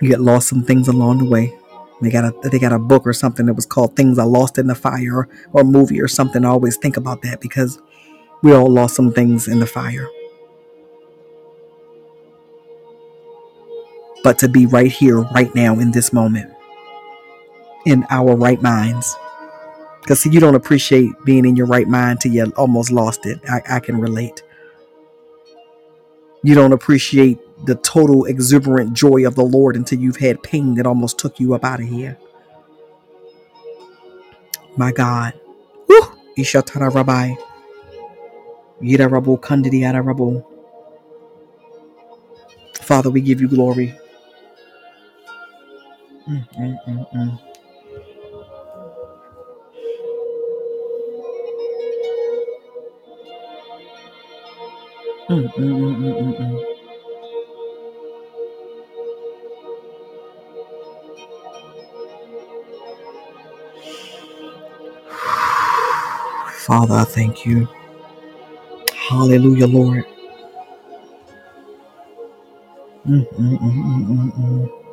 you get lost some things along the way. They got a they got a book or something that was called Things I Lost in the Fire or a movie or something. I always think about that because we all lost some things in the fire. But to be right here, right now, in this moment, in our right minds. Because see, you don't appreciate being in your right mind till you almost lost it. I, I can relate. You don't appreciate the total exuberant joy of the Lord until you've had pain that almost took you up out of here. My God. Ishatara Rabbi. Yida Rabu Kandidi Yada Rabu. Father, we give you glory. Father, I thank you. Hallelujah, Lord. Mm, mm, mm, mm, mm, mm.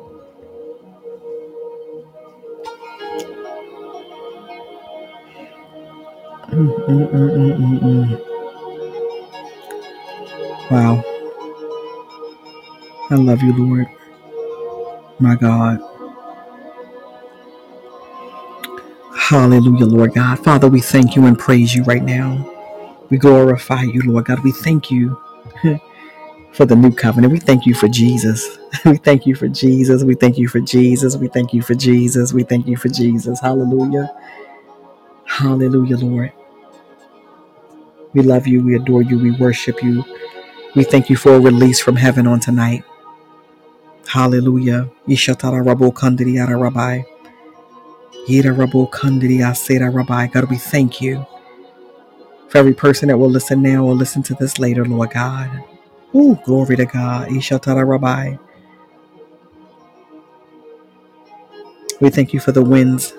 Wow. I love you, Lord. My God. Hallelujah, Lord God. Father, we thank you and praise you right now. We glorify you, Lord God. We thank you for the new covenant. We thank you for Jesus. We thank you for Jesus. We thank you for Jesus. We thank you for Jesus. We thank you for Jesus. Hallelujah. Hallelujah, Lord. We love you. We adore you. We worship you. We thank you for a release from heaven on tonight. Hallelujah. Ishatara rabo kandiri ara rabbi. Yira kandiri asera rabbi. God, we thank you for every person that will listen now or listen to this later, Lord God. Ooh, glory to God. Ishatara rabbi. We thank you for the winds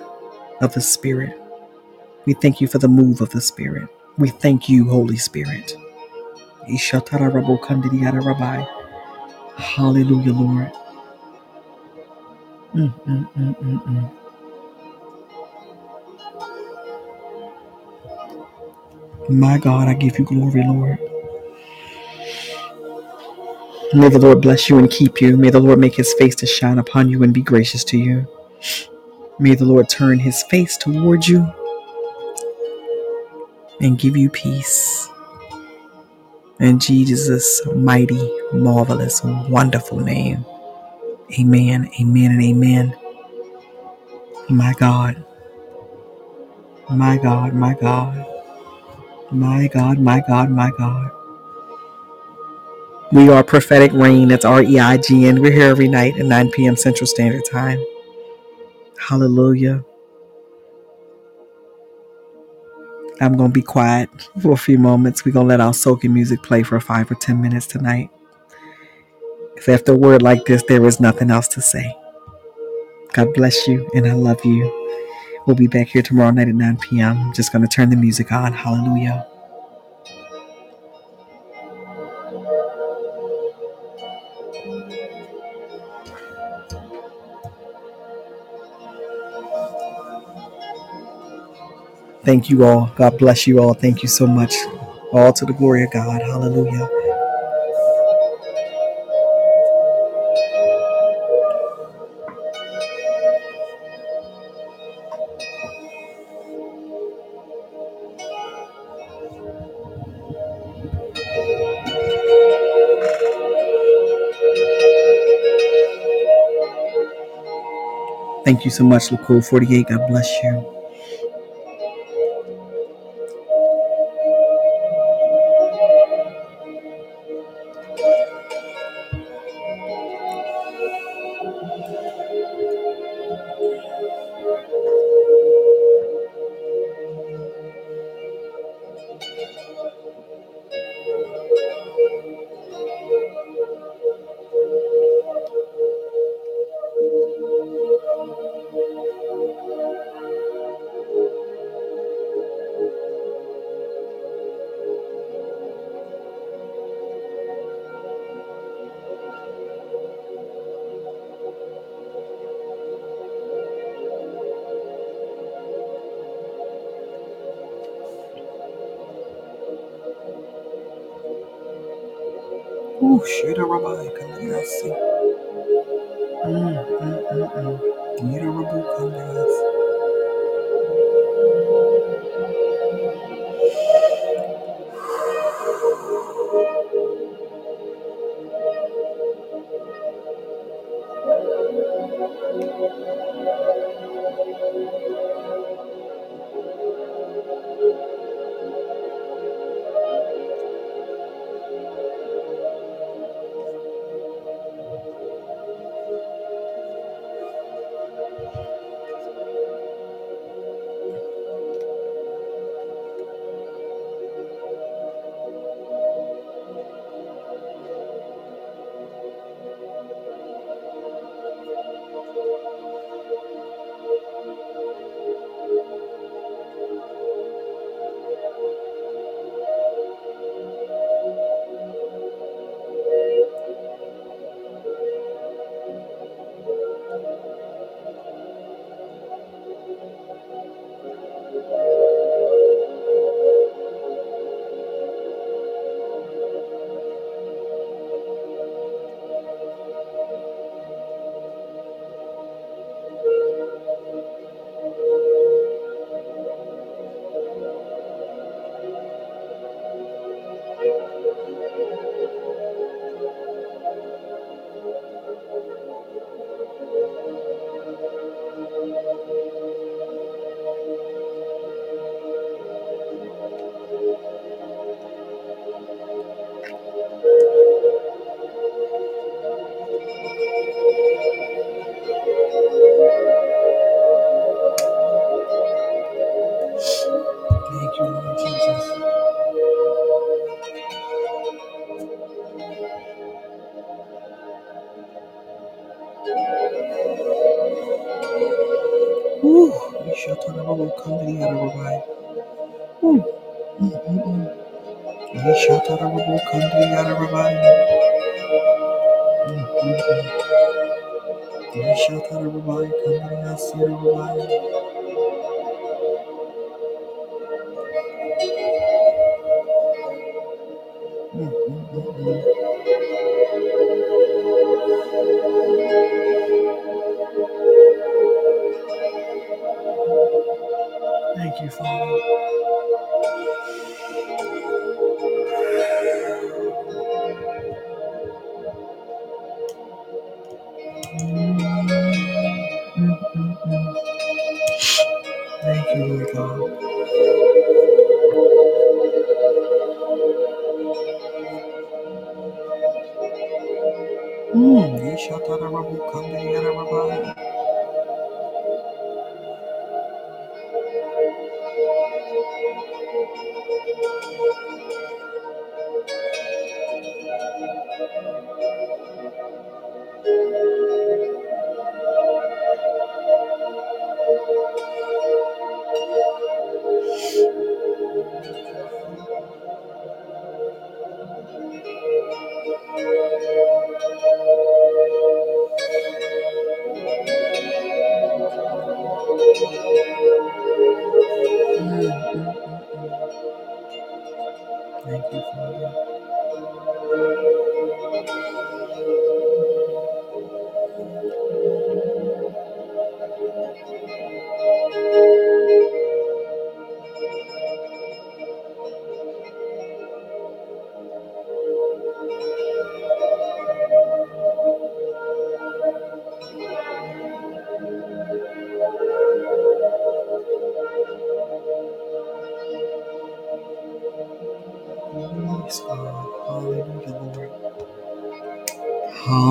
of the Spirit. We thank you for the move of the Spirit. We thank you, Holy Spirit. Hallelujah, Lord. Mm, mm, mm. My God, I give you glory, Lord. May the Lord bless you and keep you. May the Lord make his face to shine upon you and be gracious to you. May the Lord turn his face toward you and give you peace. In Jesus' mighty, marvelous, wonderful name. Amen, amen, and amen. My God, my God, my God, my God, my God, my God. We are Prophetic Reign. That's R E I G N. We're here every night at 9 p.m. Central Standard Time. Hallelujah. I'm going to be quiet for a few moments. We're going to let our soaking music play for five or 10 minutes tonight. Because after a word like this, there is nothing else to say. God bless you, and I love you. We'll be back here tomorrow night at 9 p.m. Just going to turn the music on. Hallelujah. Thank you all. God bless you all. Thank you so much. All to the glory of God. Hallelujah. Thank you so much, Lacool48. God bless you.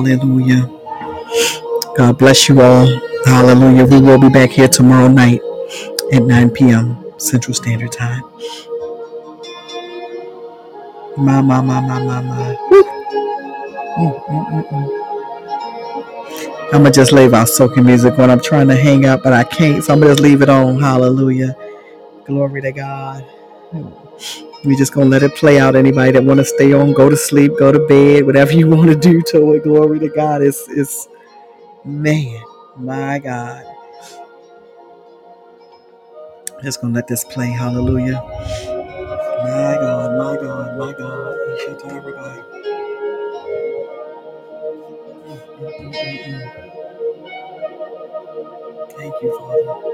Hallelujah. God bless you all. Hallelujah. We will be back here tomorrow night at 9 p.m. Central Standard Time. My, my, my, my, my, my. I'm going to just leave our soaking music when I'm trying to hang out, but I can't. So I'm going to just leave it on. Hallelujah. Glory to God. Hmm. We just to let it play out. Anybody that want to stay on, go to sleep, go to bed, whatever you want to do to it. Glory to God. It's, it's man, my God. Just to let this play. Hallelujah. My God, my God, my God. Shut everybody. Mm-mm-mm-mm. Thank you, Father.